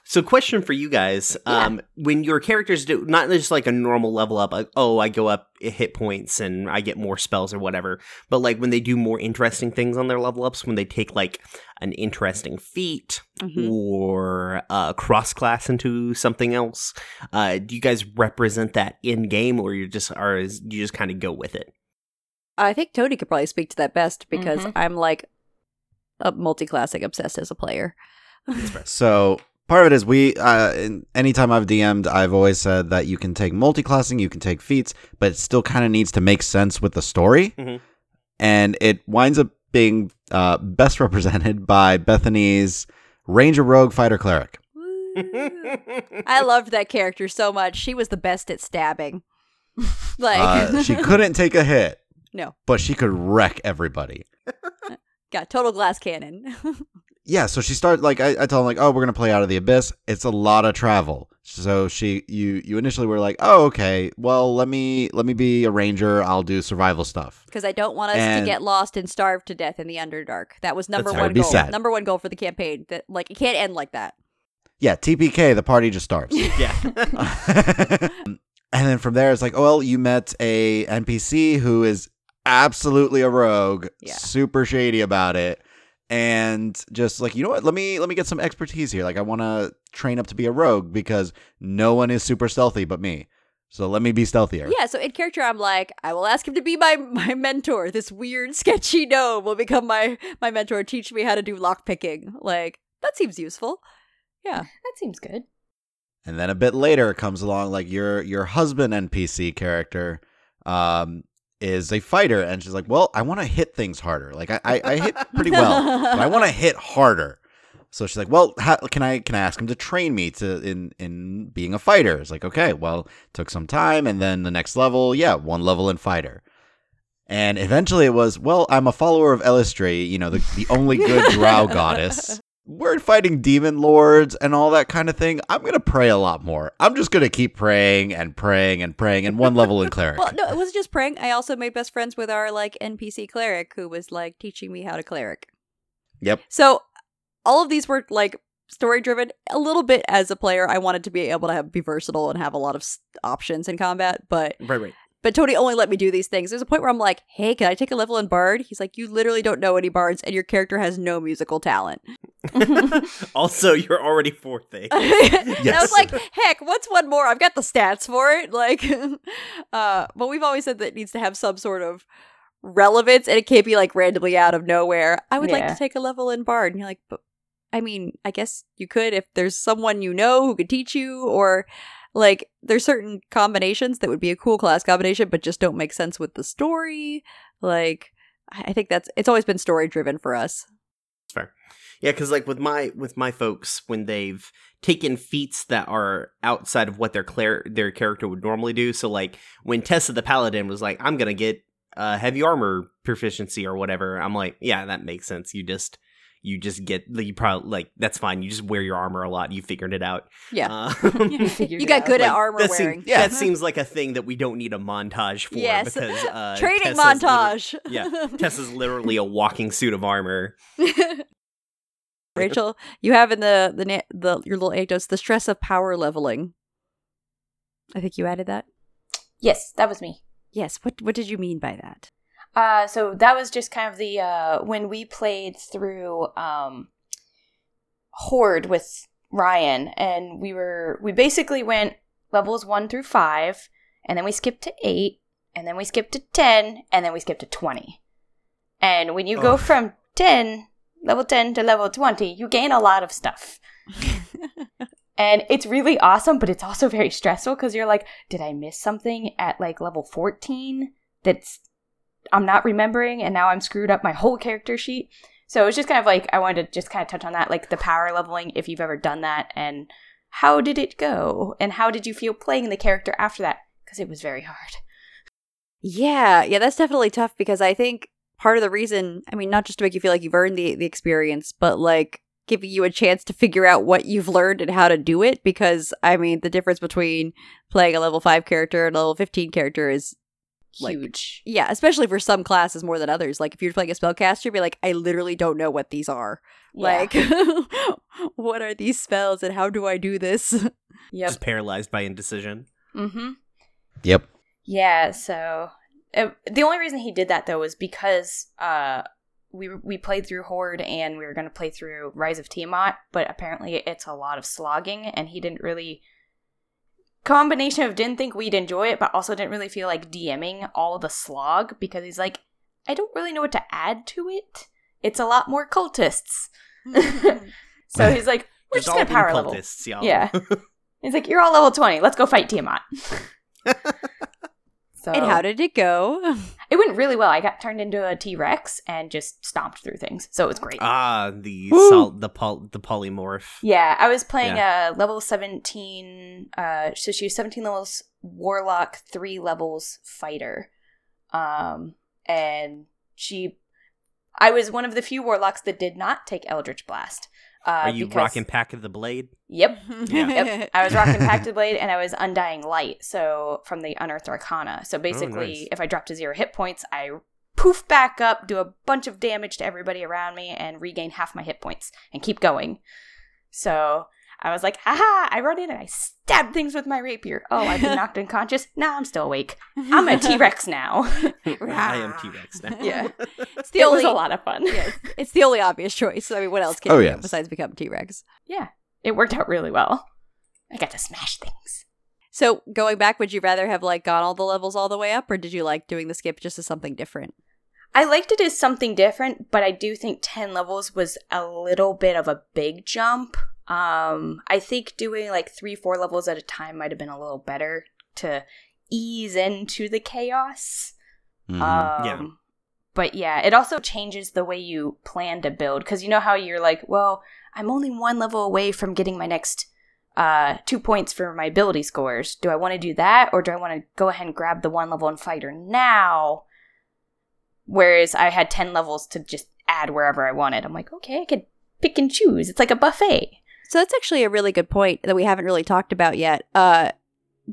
So, question for you guys: Yeah. um, When your characters do not just like a normal level up, like oh, I go up hit points and I get more spells or whatever, but like when they do more interesting things on their level ups, when they take like an interesting feat Mhm. or uh, cross class into something else, uh, do you guys represent that in game, or you just are you just kind of go with it? i think tony could probably speak to that best because Mhm. i'm like a multi-classic obsessed as a player So part of it is we. Uh, in, anytime I've DM'd, I've always said that you can take multi-classing, you can take feats, but it still kind of needs to make sense with the story, Mhm. and it winds up being uh, best represented by Bethany's Ranger, Rogue, Fighter, Cleric. I loved that character so much she was the best at stabbing like Uh, she couldn't take a hit, no but she could wreck everybody. got total glass cannon Yeah, so she started like I, I told him like, oh, we're gonna play out of the abyss. It's a lot of travel. So she you you initially were like, oh, okay, well let me let me be a ranger. I'll do survival stuff. because I don't want us And- to get lost and starve to death in the Underdark. That was number one goal. sad. Number one goal for the campaign. That like it can't end like that. Yeah, TPK, the party just starts. yeah. and then from there, it's like, oh, well, you met a NPC who is absolutely a rogue, Yeah. super shady about it, and just like, you know what? Let me let me get some expertise here. Like, I want to train up to be a rogue because no one is super stealthy but me. So let me be stealthier. Yeah, so in character, I'm like, I will ask him to be my my mentor. This weird, sketchy gnome will become my my mentor, teach me how to do lockpicking. Like that seems useful. Yeah, That seems good. And then a bit later comes along like your your husband NPC character um is a fighter and she's like, Well, I want to hit things harder. Like I, I, I hit pretty well, but I want to hit harder. So she's like, Well, how, can I can I ask him to train me to in in being a fighter? It's like, okay, well, took some time and then the next level, yeah, one level in fighter. And eventually it was, well, I'm a follower of Eilistraee, you know, the, the only good drow goddess. We're fighting demon lords and all that kind of thing. I'm going to pray a lot more. I'm just going to keep praying and praying and praying and one level in cleric. Well, no, it wasn't just praying. I also made best friends with our like NPC cleric who was like teaching me how to cleric. Yep. So all of these were like story driven. A little bit as a player, I wanted to be able to have, be versatile and have a lot of s- options in combat, but Right, right. but Tony only let me do these things. There's a point where I'm like, "Hey, can I take a level in bard?" He's like, "You literally don't know any bards, and your character has no musical talent." also, you're already fourth thing. and I was like, "Heck, what's one more? I've got the stats for it." Like, uh, but we've always said that it needs to have some sort of relevance, and it can't be like randomly out of nowhere. I would like to take a level in bard, and you're like, "But I mean, I guess you could if there's someone you know who could teach you, or." Like, there's certain combinations that would be a cool class combination, but just don't make sense with the story. Like, I I think that's it's always been story driven for us. Yeah, because like with my with my folks, when they've taken feats that are outside of what their clar- their character would normally do, so like when Tessa the Paladin was like, "I'm gonna get uh, heavy armor proficiency or whatever," I'm like, "Yeah, that makes sense. You just you just get like, you probably like that's fine. You just wear your armor a lot. You figured it out. Yeah. Um, You you got out. good at armor that wearing. Seems, That seems like a thing that we don't need a montage for Yes. because uh, Training Tessa's montage. yeah, Tessa's literally a walking suit of armor. Rachel, you have in the the na- the your little anecdotes the stress of power leveling. I think you added that. Yes, that was me. Yes. What what did you mean by that? Uh, so that was just kind of the uh, when we played through um, Hoard with Ryan, and we were we basically went levels one through five, and then we skipped to eight, and then we skipped to ten, and then we skipped to twenty. And when you go from ten level ten to level twenty, you gain a lot of stuff. And it's really awesome, but it's also very stressful because you're like, did I miss something at like level 14 that's I'm not remembering and now I'm screwed up my whole character sheet? So it's just kind of like I wanted to just kind of touch on that, like the power leveling, if you've ever done that, and how did it go? And how did you feel playing the character after that? Because it was very hard. Yeah, yeah, that's definitely tough because I think part of the reason, I mean, not just to make you feel like you've earned the the experience, but like giving you a chance to figure out what you've learned and how to do it because I mean the difference between playing a level 5 character and a level 15 character is Like, Huge. yeah, especially for some classes more than others. Like if you're playing a spellcaster, you'd be like, I literally don't know what these are. Yeah. Like what are these spells and how do I do this? yep. Just paralyzed by indecision. Mm-hmm. Yep. Yeah, so uh, the only reason he did that though was because uh we we played through Hoard and we were going to play through Rise of Tiamat, but apparently it's a lot of slogging and he didn't really combination of didn't think we'd enjoy it but also didn't really feel like DMing all the slog because he's like I don't really know what to add to it. It's a lot more cultists. So he's like we're just going to power level. cultists, y'all. Yeah. He's like, you're all level 20. Let's go fight Tiamat. So and how did it go? it went really well. I got turned into a T Rex and just stomped through things. So it was great. ah, the Woo. sol- the pol- the polymorph. yeah, I was playing a level 17. Uh, so she was 17 levels warlock, three levels fighter. Um, and she, I was one of the few warlocks that did not take Eldritch Blast. Uh, Are you because- rocking Pact of the Blade? Yep. Yeah. Yep. I was rocking Pact of the Blade and I was Undying Light, so from the Unearthed Arcana. So basically, nice. if I drop to zero hit points, I poof back up, do a bunch of damage to everybody around me, and regain half my hit points and keep going. So I was like, haha, I run in and I stab things with my rapier. Oh, I've been knocked unconscious. Nah, I'm still awake. I'm a T Rex now. I am T Rex now. yeah. It's the It only was a lot of fun. yeah, it's the only obvious choice. I mean, what else can Oh, you do besides become T Rex? Yeah. It worked out really well. I got to smash things. So going back, would you rather have like gone all the levels all the way up, or did you like doing the skip just as something different? I liked it as something different, but I do think 10 levels was a little bit of a big jump. Um, I think doing like three, four levels at a time might have been a little better to ease into the chaos. Mhm. Um, Yeah. But yeah, it also changes the way you plan to build because you know how you're like, well, I'm only one level away from getting my next uh, two points for my ability scores. Do I want to do that or do I want to go ahead and grab the one level in fighter now? Whereas I had 10 levels to just add wherever I wanted. I'm like, okay, I could pick and choose. It's like a buffet. So that's actually a really good point that we haven't really talked about yet. Uh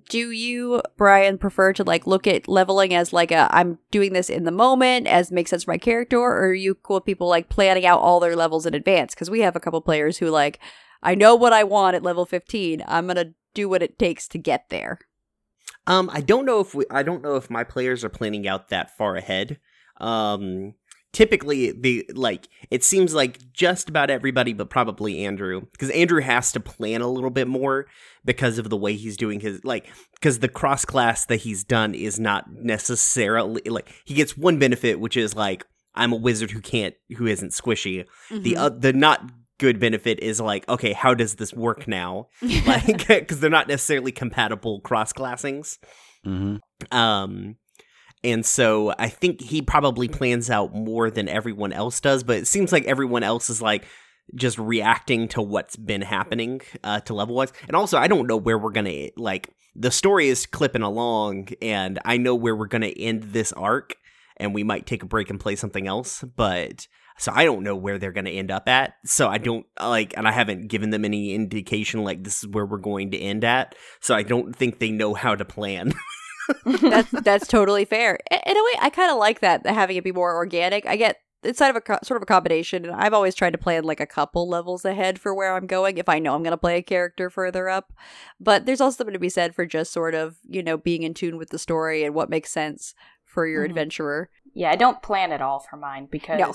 do you, Brian, prefer to like look at leveling as like a I'm doing this in the moment as makes sense for my character, or are you cool with people like planning out all their levels in advance? Because we have a couple players who like, I know what I want at level 15. I'm gonna do what it takes to get there. Um, I don't know if we, I don't know if my players are planning out that far ahead. Um, typically the like it seems like just about everybody, but probably Andrew, because Andrew has to plan a little bit more because of the way he's doing his like because the cross class that he's done is not necessarily like he gets one benefit, which is like I'm a wizard who can't who isn't squishy. The Mm-hmm. uh, the not good benefit is like okay, how does this work now? Like because they're not necessarily compatible cross classings. Mhm. Um, and so I think he probably plans out more than everyone else does, but it seems like everyone else is like just reacting to what's been happening uh, to level wise. And also, I don't know where we're gonna like. The story is clipping along, and I know where we're gonna end this arc, and we might take a break and play something else, but. So I don't know where they're going to end up at. So I don't like, and I haven't given them any indication like this is where we're going to end at. So I don't think they know how to plan. that's that's totally fair. In a way, I kind of like that having it be more organic. I get it's sort of a co- sort of a combination, and I've always tried to plan like a couple levels ahead for where I'm going if I know I'm going to play a character further up. But there's also something to be said for just sort of you know being in tune with the story and what makes sense for your Mhm. adventurer. Yeah, I don't plan at all for mine because No,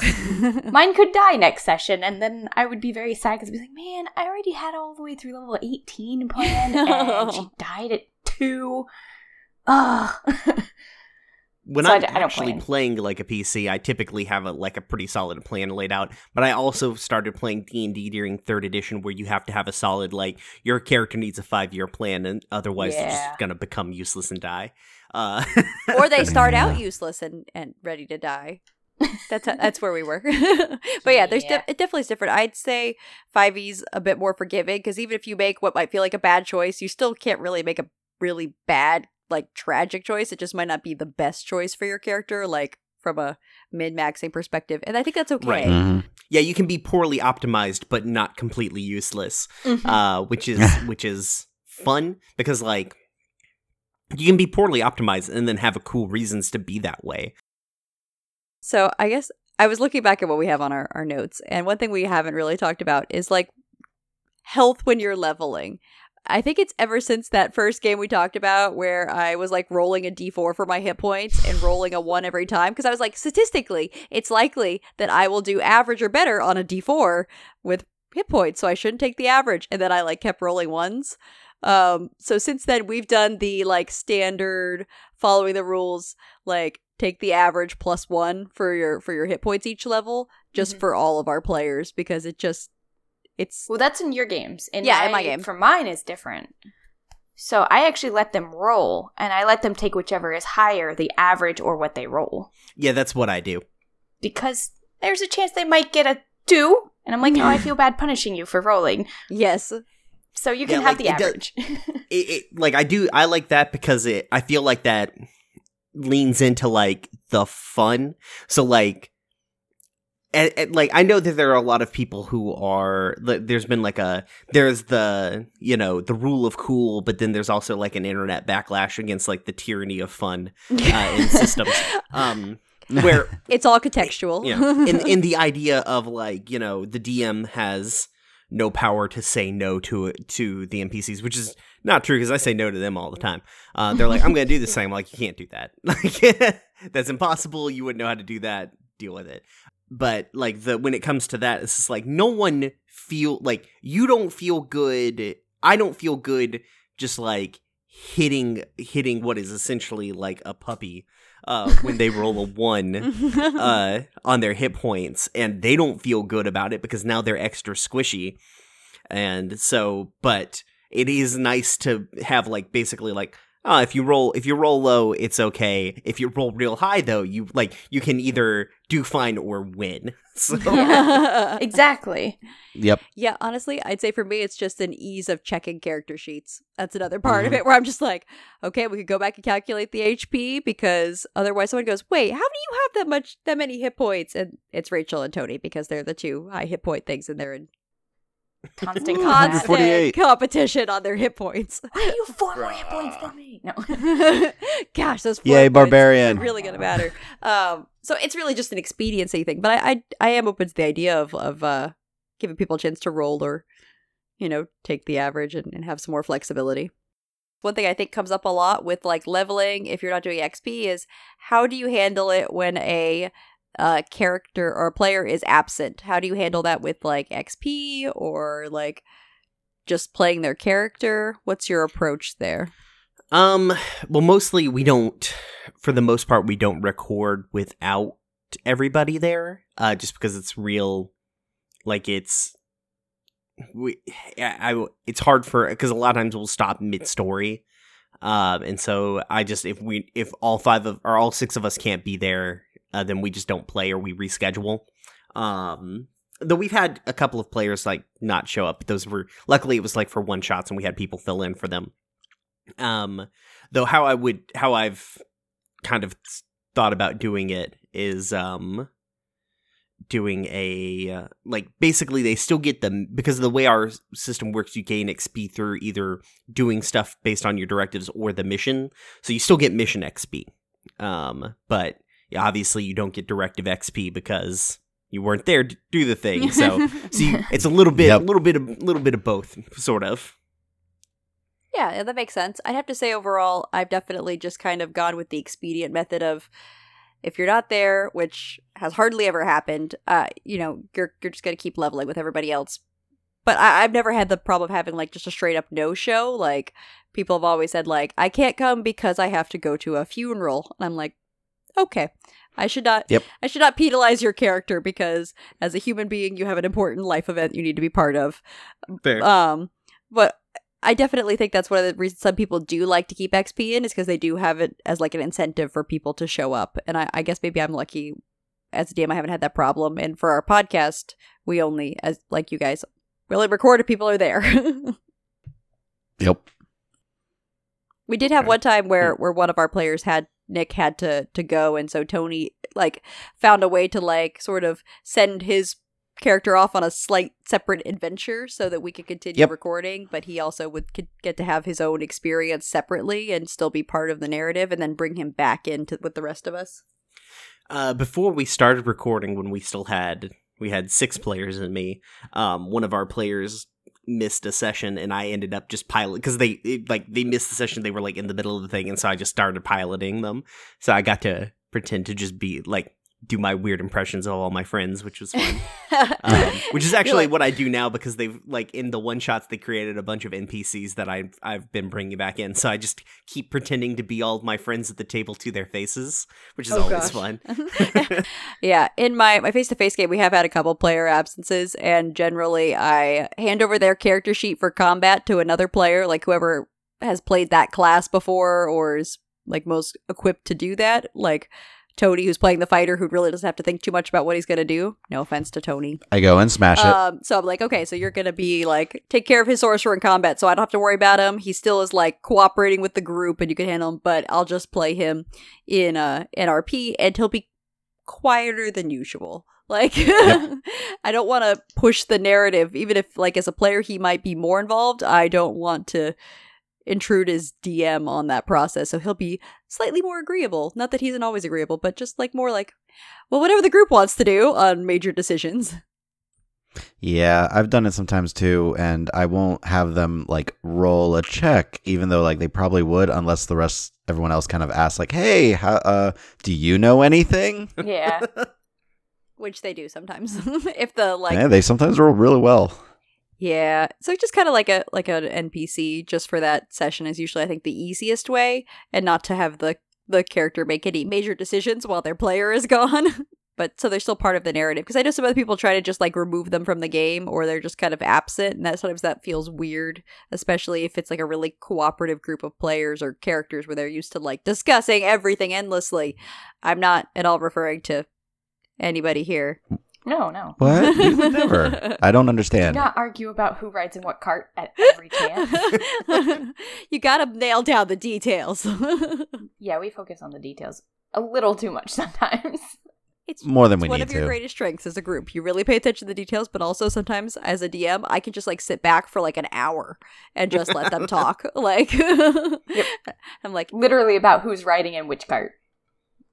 mine could die next session, and then I would be very sad because I'd be like, man, I already had all the way through level 18 planned, and she died at 2. Ugh. when So I I'm d- I don't actually plan. playing like a PC, I typically have a like a pretty solid plan laid out. But I also started playing D and D during third edition, where you have to have a solid like your character needs a five year plan, and otherwise they're just gonna become useless and die. Uh, or they start out useless and and ready to die. That's that's where we were. but yeah, there's Yeah. de- it definitely is different. I'd say 5e's a bit more forgiving because even if you make what might feel like a bad choice, you still can't really make a really bad like tragic choice. It just might not be the best choice for your character, like from a min maxing perspective, and I think that's okay. Right. Mhm. yeah, you can be poorly optimized but not completely useless, Mhm. uh, which is which is fun because like you can be poorly optimized and then have a cool reasons to be that way. So I guess I was looking back at what we have on our, our notes, and one thing we haven't really talked about is like health when you're leveling. I think it's ever since that first game we talked about where I was like rolling a d4 for my hit points and rolling a 1 every time because I was like statistically it's likely that I will do average or better on a d4 with hit points so I shouldn't take the average and then I like kept rolling ones. Um so since then we've done the like standard following the rules like take the average plus 1 for your for your hit points each level just Mhm. for all of our players because it just it's Well, that's in your games. In Yeah, in my game. For mine is different. So I actually let them roll, and I let them take whichever is higher, the average or what they roll, Yeah, that's what I do. because there's a chance they might get a two, and I'm like, oh, I feel bad punishing you for rolling. yes So you can Yeah, have like, the it does- average. it, it like I do I like that because it I feel like that leans into like the fun. So like and, and, like I know that there are a lot of people who are there's been like a there's the you know the rule of cool but then there's also like an internet backlash against like the tyranny of fun uh, in systems um where it's all contextual know, in in the idea of like you know the DM has no power to say no to to the NPCs, which is not true because I say no to them all the time. Uh, they're like, "I'm going to do this thing." I'm like, "You can't do that. Like, that's impossible. You wouldn't know how to do that. Deal with it." But like the when it comes to that, it's just like no one feel like you don't feel good. I don't feel good. Just like hitting hitting what is essentially like a puppy uh, when they roll a one uh, on their hit points, and they don't feel good about it because now they're extra squishy. And so, but it is nice to have like basically like, oh, if you roll if you roll low, it's okay. If you roll real high, though, you like you can either do fine or win. So yeah. exactly. Yep. yeah, honestly, I'd say for me, it's just an ease of checking character sheets. That's another part of Mhm. it where I'm just like, okay, we could go back and calculate the HP because otherwise someone goes, wait, how do you have that much, that many hit points? And it's Rachel and Tony because they're the two high hit point things and they're in Constant Ooh, combat. 148. constant competition on their hit points. Why are you four more hit points than me? No. Gosh, those Yay, four points barbarian. are really gonna matter. Um, so it's really just an expediency thing. But I, I, I am open to the idea of of uh, giving people a chance to roll or, you know, take the average and, and have some more flexibility. One thing I think comes up a lot with like leveling, if you're not doing XP, is how do you handle it when a uh, character or player is absent? How do you handle that with like XP or like just playing their character? What's your approach there? Um, well, mostly we don't, for the most part, we don't record without everybody there, uh, just because it's real, like it's, we, I, I it's hard for, because a lot of times we'll stop mid story. Um, and so I just, if we, if all five of, or all six of us can't be there, uh, then we just don't play or we reschedule. Um, though we've had a couple of players like not show up, but those were, luckily it was like for one shots and we had people fill in for them. Um, though how I would how I've kind of thought about doing it is um doing a uh, like basically they still get them because of the way our system works you gain xp through either doing stuff based on your directives or the mission so you still get mission xp um but obviously you don't get directive xp because you weren't there to do the thing so so you, it's a little bit a Yep. little bit of little bit of both sort of Yeah, yeah, that makes sense. I'd have to say overall, I've definitely just kind of gone with the expedient method of if you're not there, which has hardly ever happened, uh, you know, you're you're just gonna keep leveling with everybody else. But I, I've never had the problem of having like just a straight up no show. Like people have always said, like I can't come because I have to go to a funeral, and I'm like, okay, I should not. Yep. I should not penalize your character because as a human being, you have an important life event you need to be part of. fair Um, but I definitely think that's one of the reasons some people do like to keep XP in is because they do have it as like an incentive for people to show up. And I, I guess maybe I'm lucky as a DM, I haven't had that problem. And for our podcast, we only, as like you guys, really record if people are there. Yep. we did have one time where where one of our players had Nick had to to go, and so Tony like found a way to like sort of send his character off on a slight separate adventure so that we could continue Yep. recording, but he also would could get to have his own experience separately and still be part of the narrative, and then bring him back into with the rest of us. Uh, before we started recording, when we still had we had six players and me, um, one of our players missed a session, and I ended up just pilot because they it, like they missed the session. They were like in the middle of the thing, and so I just started piloting them. So I got to pretend to just be like do my weird impressions of all my friends, which was fun. um, which is actually like- what I do now because they've like in the one shots they created a bunch of NPCs that I've I've been bringing back in. So I just keep pretending to be all my friends at the table to their faces, which is Oh, always gosh. fun. yeah, in my my face to face game, we have had a couple player absences, and generally I hand over their character sheet for combat to another player, like whoever has played that class before or is like most equipped to do that. Like Tony, who's playing the fighter, who really doesn't have to think too much about what he's gonna do. No offense to Tony. I go and smash it. Um, so I'm like, okay, so you're gonna be like take care of his sorcerer in combat, so I don't have to worry about him. He still is like cooperating with the group, and you can handle him. But I'll just play him in uh NRP, and he'll be quieter than usual. Like, I don't want to push the narrative, even if like as a player he might be more involved. I don't want to intrude his DM on that process, so he'll be slightly more agreeable. Not that he isn't always agreeable, but just like more like, well, whatever the group wants to do on major decisions. Yeah, I've done it sometimes too, and I won't have them like roll a check, even though like they probably would, unless the rest, everyone else, kind of asks like, "Hey, how, uh, do you know anything?" Yeah. which they do sometimes if the like yeah, they sometimes roll really well. Yeah so just kind of like a like an npc just for that session is usually i think the easiest way and not to have the the character make any major decisions while their player is gone. But so they're still part of the narrative because i know some other people try to just like remove them from the game or they're just kind of absent and that sometimes that feels weird especially if it's like a really cooperative group of players or characters where they're used to like discussing everything endlessly. I'm not at all referring to anybody here No, no. What? We would never. I don't understand. Do understand. not argue about who rides in what cart at every chance. you gotta nail down the details. yeah, we focus on the details a little too much sometimes. it's More than we it's one need of your to. greatest strengths as a group. You really pay attention to the details, but also sometimes as a DM, I can just like sit back for like an hour and just let them talk. Like, I'm like, Literally about who's riding in which cart.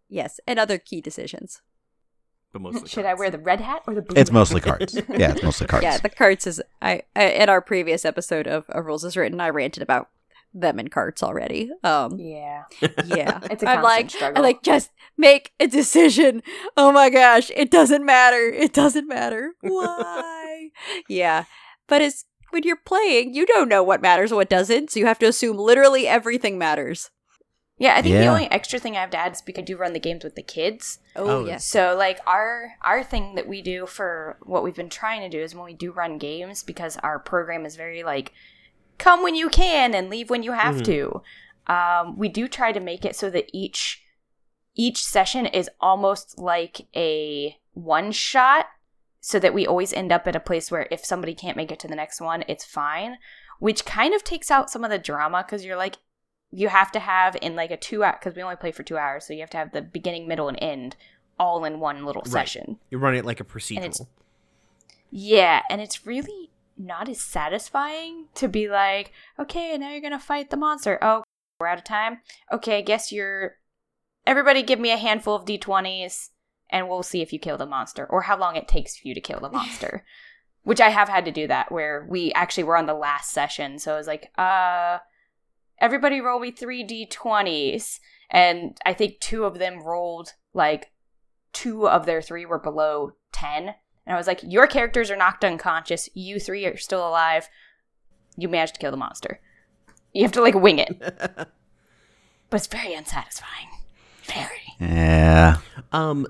yes, and other key decisions. But mostly Should I wear the red hat or the blue? It's hat? mostly cards. Yeah, it's mostly cards. Yeah, the carts is I, I in our previous episode of, of Rules is Written, I ranted about them and carts already. Um, Yeah. yeah, It's a I'm constant like, struggle. I like just make a decision. Oh my gosh, it doesn't matter. It doesn't matter. Why? yeah, but it's when you're playing, you don't know what matters, or what doesn't. So you have to assume literally everything matters. Yeah, I think the only extra thing I have to add is because I do run the games with the kids. Oh, Oh, yes. So like our our thing that we do for what we've been trying to do is when we do run games because our program is very like come when you can and leave when you have Mhm. to. Um, we do try to make it so that each each session is almost like a one shot so that we always end up at a place where if somebody can't make it to the next one, it's fine, which kind of takes out some of the drama cuz you're like you have to have in like a 2 hour cuz we only play for 2 hours, so you have to have the beginning, middle and end all in one little Right. session. You run it like a procedural. Yeah, and it's really not as satisfying to be like, okay, now you're gonna fight the monster. Oh, we're out of time. Okay, I guess you're. Everybody, give me a handful of d20s, and we'll see if you kill the monster, or how long it takes for you to kill the monster. Which I have had to do that, where we actually were on the last session, so I was like, uh, everybody roll me three d20s, and I think two of them rolled like two of their three were below ten. And I was like, your characters are knocked unconscious. You three are still alive. You managed to kill the monster. You have to like wing it. But it's very unsatisfying. Very. Yeah. Um,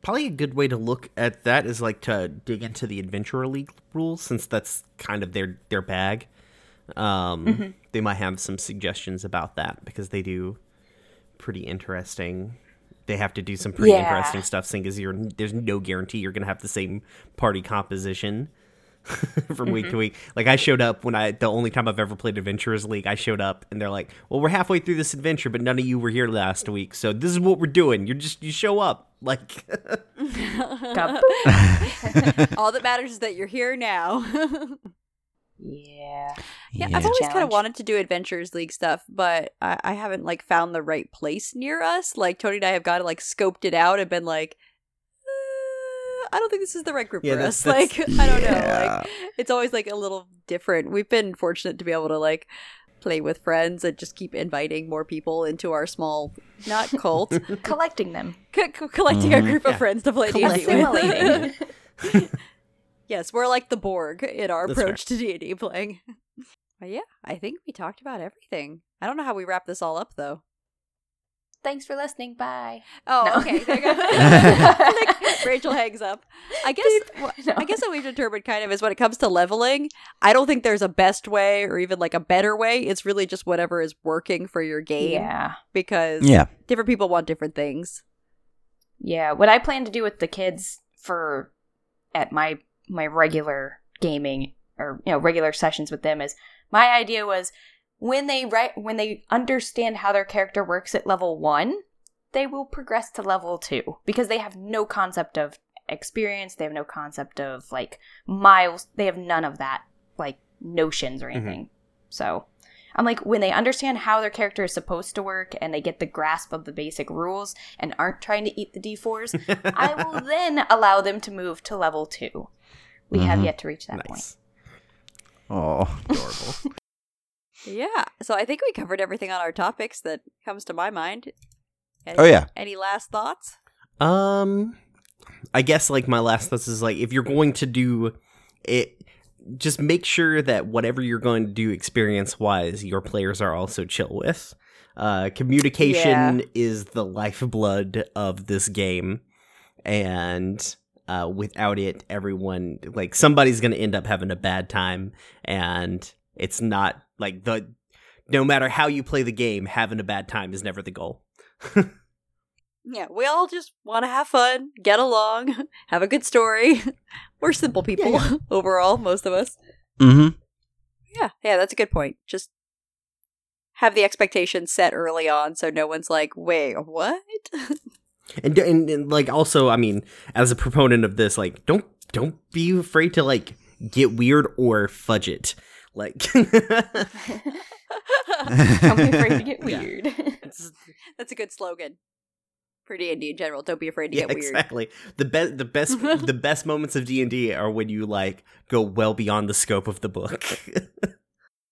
probably a good way to look at that is like to dig into the Adventurer League rules, since that's kind of their their bag. Um, Mhm. they might have some suggestions about that because they do pretty interesting. They have to do some pretty Yeah. interesting stuff, seeing as you're there's no guarantee you're gonna have the same party composition. from week to week. Like I showed up when I the only time I've ever played Adventurers League, I showed up and they're like, "Well, we're halfway through this adventure, but none of you were here last week, so this is what we're doing. You're just you show up." Like All that matters is that you're here now. Yeah. Yeah, I've always kind of wanted to do Adventurers League stuff, but I, I haven't like found the right place near us. Like Tony and I have got to like scoped it out and been like, uh, I don't think this is the right group Yeah, for that's- us. that's- Like, I don't know. Like, it's always like a little different. We've been fortunate to be able to like play with friends and just keep inviting more people into our small, not cult, Collecting them. co- co- collecting our Mhm. group Yeah. of friends to play D&D with. Assimilating. Yes, we're like the Borg in our That's fair. approach to D and D playing. But yeah, I think we talked about everything. I don't know how we wrap this all up though. Thanks for listening. Bye. Oh, No. okay. There you go. Like, Rachel hangs up. I guess. wha- No. I guess what we've determined kind of is when it comes to leveling, I don't think there's a best way or even like a better way. It's really just whatever is working for your game Yeah. because Yeah. different people want different things. Yeah. What I plan to do with the kids for at my my regular gaming or you know regular sessions with them is my idea was when they write when they understand how their character works at level one, they will progress to level two because they have no concept of experience. They have no concept of like miles. They have none of that like notions or mm-hmm. anything. So I'm like, when they understand how their character is supposed to work and they get the grasp of the basic rules and aren't trying to eat the d4s, I will then allow them to move to level two. We have Mhm. yet to reach that point. Oh. Adorable. Yeah. So I think we covered everything on our topics that comes to my mind. Any, Oh, yeah. Any last thoughts? Um, I guess like my last thoughts is like if you're going to do it, just make sure that whatever you're going to do experience wise, your players are also chill with. Uh, communication is the lifeblood of this game, and uh, without it, everyone like somebody's going to end up having a bad time, and it's not like the. No matter how you play the game, having a bad time is never the goal. Yeah, we all just want to have fun, get along, have a good story. We're simple people overall, most of us. Mm-hmm. Yeah, yeah, that's a good point. Just have the expectations set early on so no one's like, wait, what? And, and and like also i mean as a proponent of this like don't don't be afraid to like get weird or fudge it like Don't be afraid to get Yeah. weird. that's a good slogan for D&D in general. Don't be afraid to yeah get weird. exactly the best the best the best moments of d&d are when you like go well beyond the scope of the book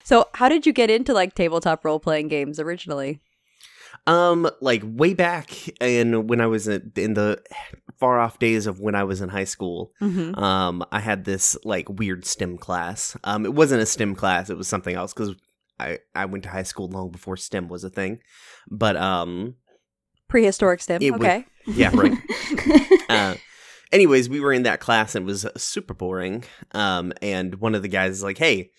So, how did you get into like tabletop role-playing games originally? Um like way back in when i was in, in the far off days of when i was in high school Mm-hmm. um i had this like weird stem class um it wasn't a stem class it was something else because i i went to high school long before stem was a thing but um Prehistoric STEM. Okay. yeah right uh anyways we were in that class and it was super boring um and one of the guys is like hey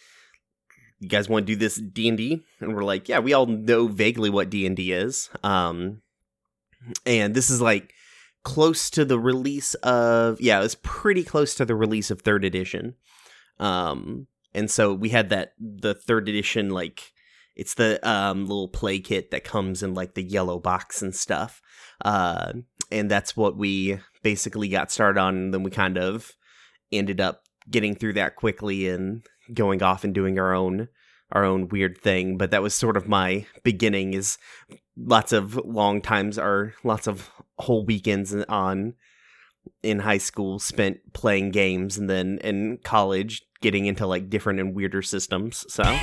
you guys want to do this d&d and we're like yeah we all know vaguely what d&d is. Um and this is like close to the release of yeah it was pretty close to the release of third edition. Um and so we had that the third edition like it's the um little play kit that comes in like the yellow box and stuff. Uh and that's what we basically got started on and then we kind of ended up getting through that quickly and going off and doing our own our own weird thing but that was sort of my beginning is lots of long times or lots of whole weekends on in high school spent playing games and then in college getting into like different and weirder systems so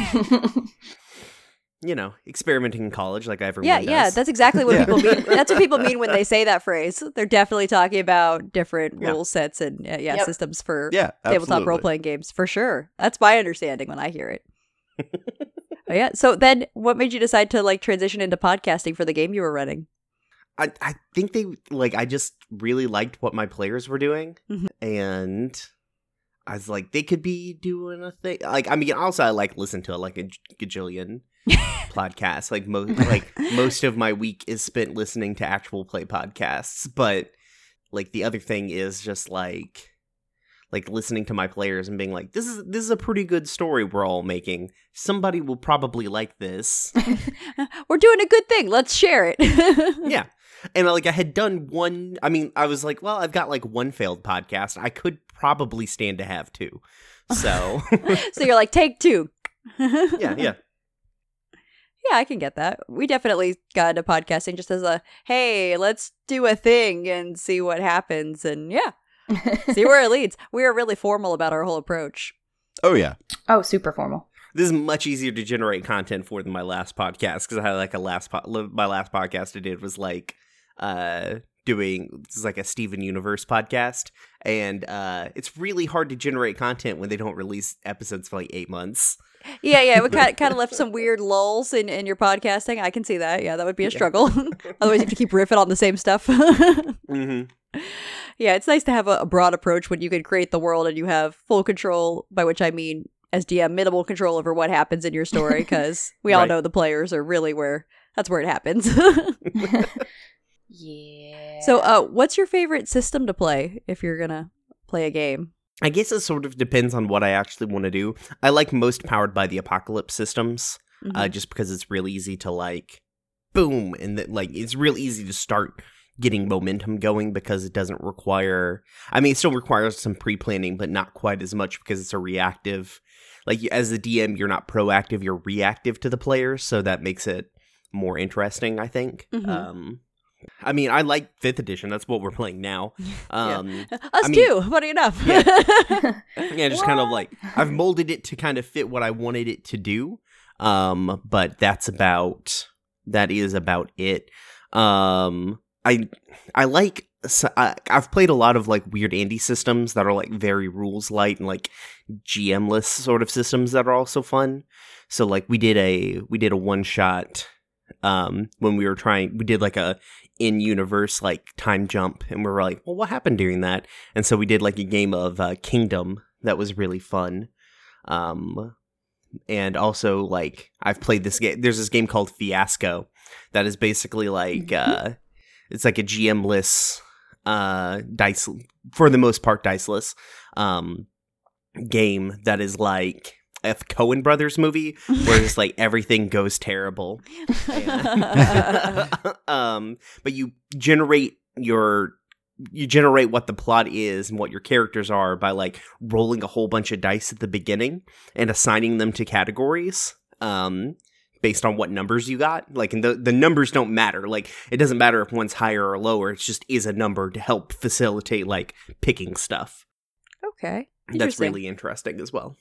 you know experimenting in college like everyone Yeah, yeah, does. that's exactly what Yeah. people mean. That's what people mean when they say that phrase. They're definitely talking about different Yeah. rule sets and uh, yeah, Yep. systems for Yeah. tabletop role playing games for sure. That's my understanding when I hear it. Oh, yeah. So then, what made you decide to like transition into podcasting for the game you were running? I, I think they like I just really liked what my players were doing Mhm. and I was like they could be doing a thing like I mean also I like listen to like a gajillion podcasts like most like most of my week is spent listening to actual play podcasts but like the other thing is just like like listening to my players and being like, "This is this is a pretty good story we're all making. Somebody will probably like this." We're doing a good thing. Let's share it. yeah. And like I had done one I mean, I was like, well, I've got like one failed podcast. I could probably stand to have two. So so you're like, take two. Yeah, yeah. Yeah, I can get that. We definitely got into podcasting just as a hey, let's do a thing and see what happens. And yeah, see where it leads. We are really formal about our whole approach. Oh yeah. oh, super formal. This is much easier to generate content for than my last podcast because I had like a last po- my last podcast I did was like uh doing this is like a Steven Universe podcast and uh it's really hard to generate content when they don't release episodes for like 8 months. Yeah, yeah, we kind of, kind of left some weird lulls in, in your podcasting. I can see that. Yeah, that would be a Yeah. struggle. Otherwise, you have to keep riffing on the same stuff. Mhm. yeah, it's nice to have a, a broad approach when you can create the world and you have full control, by which I mean, as DM, minimal control over what happens in your story, because we all Right. know the players are really where that's where it happens. Yeah. so, uh, what's your favorite system to play if you're gonna play a game? I guess it sort of depends on what I actually want to do. I like most powered by the apocalypse systems. uh, just because it's real easy to like boom and that like it's real easy to start getting momentum going because it doesn't require i mean it still requires some pre-planning but not quite as much because it's a reactive like as the dm you're not proactive you're reactive to the players so that makes it more interesting i think Mhm. um i mean i like fifth edition that's what we're playing now Yeah. um Us I mean- too. Funny enough. yeah, just kind of like I've molded it to kind of fit what I wanted it to do. Um, but that's about that is about it. Um, I I like so, I, I've played a lot of like weird indie systems that are like very rules light and like GMless sort of systems that are also fun. So like we did a we did a one shot um when we were trying we did like a in universe like time jump and we were like well what happened during that and so we did like a game of uh, Kingdom that was really fun. Um, and also like I've played this game. There's this game called Fiasco that is basically like uh, it's like a GM-less uh dice for the most part diceless um game that is like a Coen Brothers movie where it's like everything goes terrible. And- um, but you generate your you generate what the plot is and what your characters are by like rolling a whole bunch of dice at the beginning and assigning them to categories um based on what numbers you got. Like and the the numbers don't matter. Like it doesn't matter if one's higher or lower. It just is a number to help facilitate like picking stuff. Okay. that's really interesting as well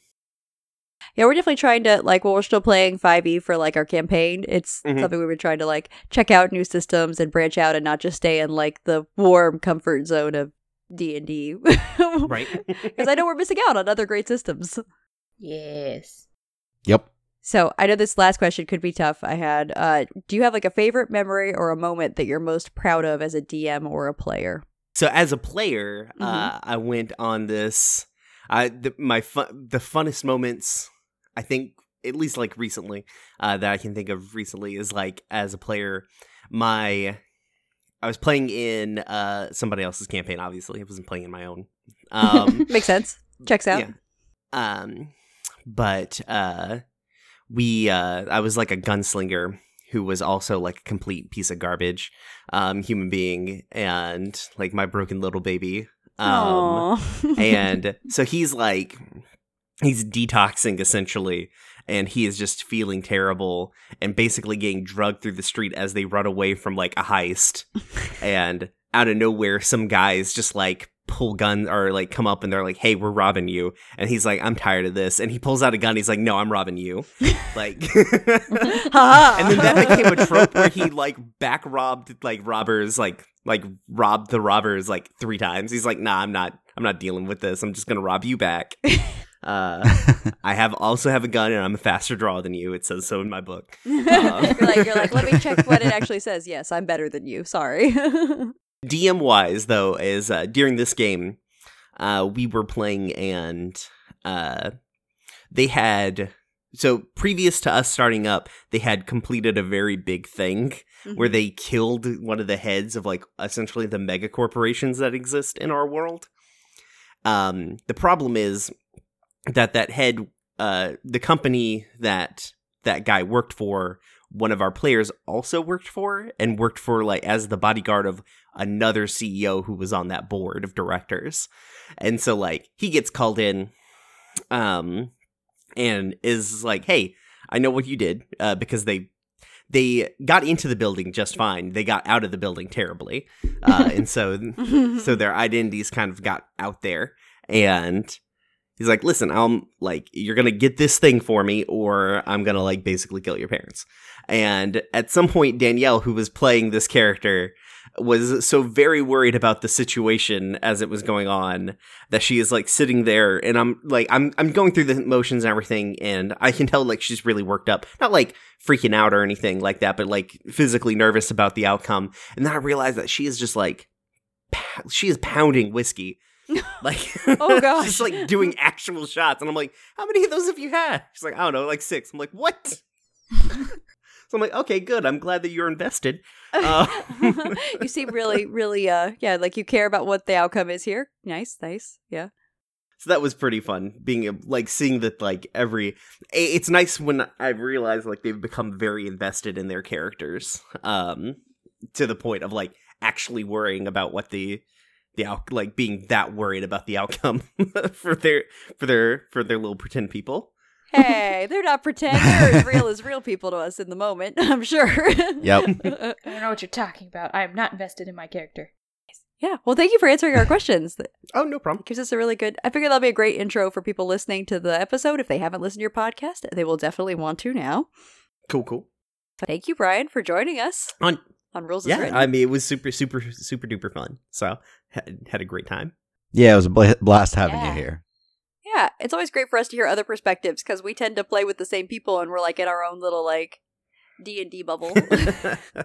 Yeah, we're definitely trying to like well, we're still playing 5e for like our campaign. It's Mhm. something we've been trying to like check out new systems and branch out and not just stay in like the warm comfort zone of D and D. right Because I know we're missing out on other great systems. yes. Yep. So I know this last question could be tough. I had, uh, do you have like a favorite memory or a moment that you're most proud of as a DM or a player? So as a player, Mm-hmm. uh, I went on this. I the, my fun, the funnest moments. I think at least like recently uh, that I can think of recently is like as a player, my I was playing in uh, somebody else's campaign. Obviously, I wasn't playing in my own. Um, Makes sense. Checks out. yeah. Um, but uh, we uh, I was like a gunslinger who was also like a complete piece of garbage, um, human being, and like my broken little baby. Um, and so he's like he's detoxing essentially and he is just feeling terrible and basically getting drugged through the street as they run away from like a heist. And out of nowhere some guys just like pull gun or like come up and they're like hey we're robbing you. And he's like i'm tired of this. And he pulls out a gun. He's like no i'm robbing you. Like and then that became a trope where he like back robbed like robbers like like robbed the robbers like three times. He's like nah i'm not i'm not dealing with this. I'm just gonna rob you back uh i have also have a gun and i'm a faster draw than you it says so in my book you're like, you're like, let me check what it actually says. Yes, I'm better than you. Sorry. dm wise though is uh during this game uh we were playing and uh they had so previous to us starting up they had completed a very big thing where they killed one of the heads of like essentially the mega corporations that exist in our world Um, the problem is that that head, uh, the company that that guy worked for, one of our players also worked for, and worked for like as the bodyguard of another CEO who was on that board of directors, and so like he gets called in, um, and is like, hey. I know what you did uh, because they they got into the building just fine. They got out of the building terribly, uh, and so so their identities kind of got out there. And he's like, "Listen, I'm like, you're gonna get this thing for me, or I'm gonna like basically kill your parents." And at some point, Danielle, who was playing this character, was so very worried about the situation as it was going on that she is like sitting there and I'm like I'm I'm going through the motions and everything and I can tell like she's really worked up. Not like freaking out or anything like that, but like physically nervous about the outcome. And then I realized that she is just like she is pounding whiskey. Like oh gosh. just like doing actual shots and I'm like, "How many of those have you had?" She's like, "I don't know, like 6." I'm like, "What?" So I'm like, okay, good. I'm glad that you're invested. Uh, you seem really, really, uh, yeah, like you care about what the outcome is here. Nice, nice, yeah. So that was pretty fun, being like seeing that like every. It's nice when I realize like they've become very invested in their characters, um, to the point of like actually worrying about what the the out like being that worried about the outcome for their for their for their little pretend people hey, they're not pretend. They're as real as real people to us in the moment, I'm sure. Yep. I don't know what you're talking about. I am not invested in my character. Yeah. Well, thank you for answering our questions. Oh, no problem. gives us a really good. I figure that'll be a great intro for people listening to the episode. If they haven't listened to your podcast, they will definitely want to now. Cool, cool. Thank you, Brian, for joining us On on Rules yeah. I mean it was super, super, super duper fun. So had, had a great time. Yeah, it was a blast having Yeah. you here. yeah, it's always great for us to hear other perspectives because we tend to play with the same people and we're like in our own little like D and D bubble.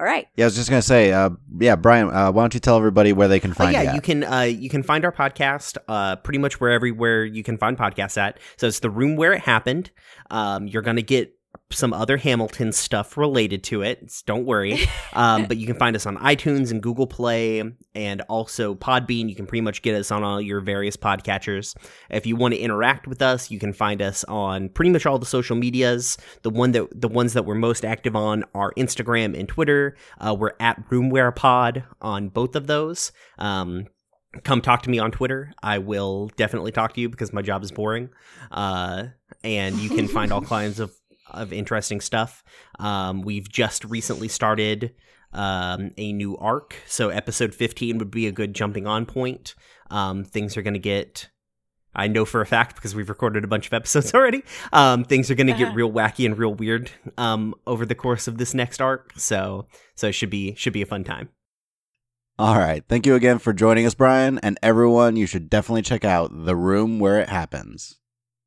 All right. Yeah, I was just gonna say, uh, yeah, Brian, uh, why don't you tell everybody where they can Oh find yeah, you? at? you can uh, you can find our podcast uh, pretty much where everywhere you can find podcasts at. So it's the room where it happened. Um, you're gonna get some other Hamilton stuff related to it. Don't worry. Um, but you can find us on iTunes and Google Play and also Podbean. You can pretty much get us on all your various podcatchers. If you want to interact with us, you can find us on pretty much all the social medias. The one that the ones that we're most active on are Instagram and Twitter. Uh, we're at Roomware Pod on both of those. Um, come talk to me on Twitter. I will definitely talk to you because my job is boring. Uh, and you can find all kinds of of interesting stuff. Um, we've just recently started um, a new arc, so episode 15 would be a good jumping on point. Um, things are going to get. I know for a fact because we've recorded a bunch of episodes already. Um, things are going to get real wacky and real weird um, over the course of this next arc. So, so it should be should be a fun time. All right. Thank you again for joining us, Brian, and everyone. You should definitely check out the room where it happens.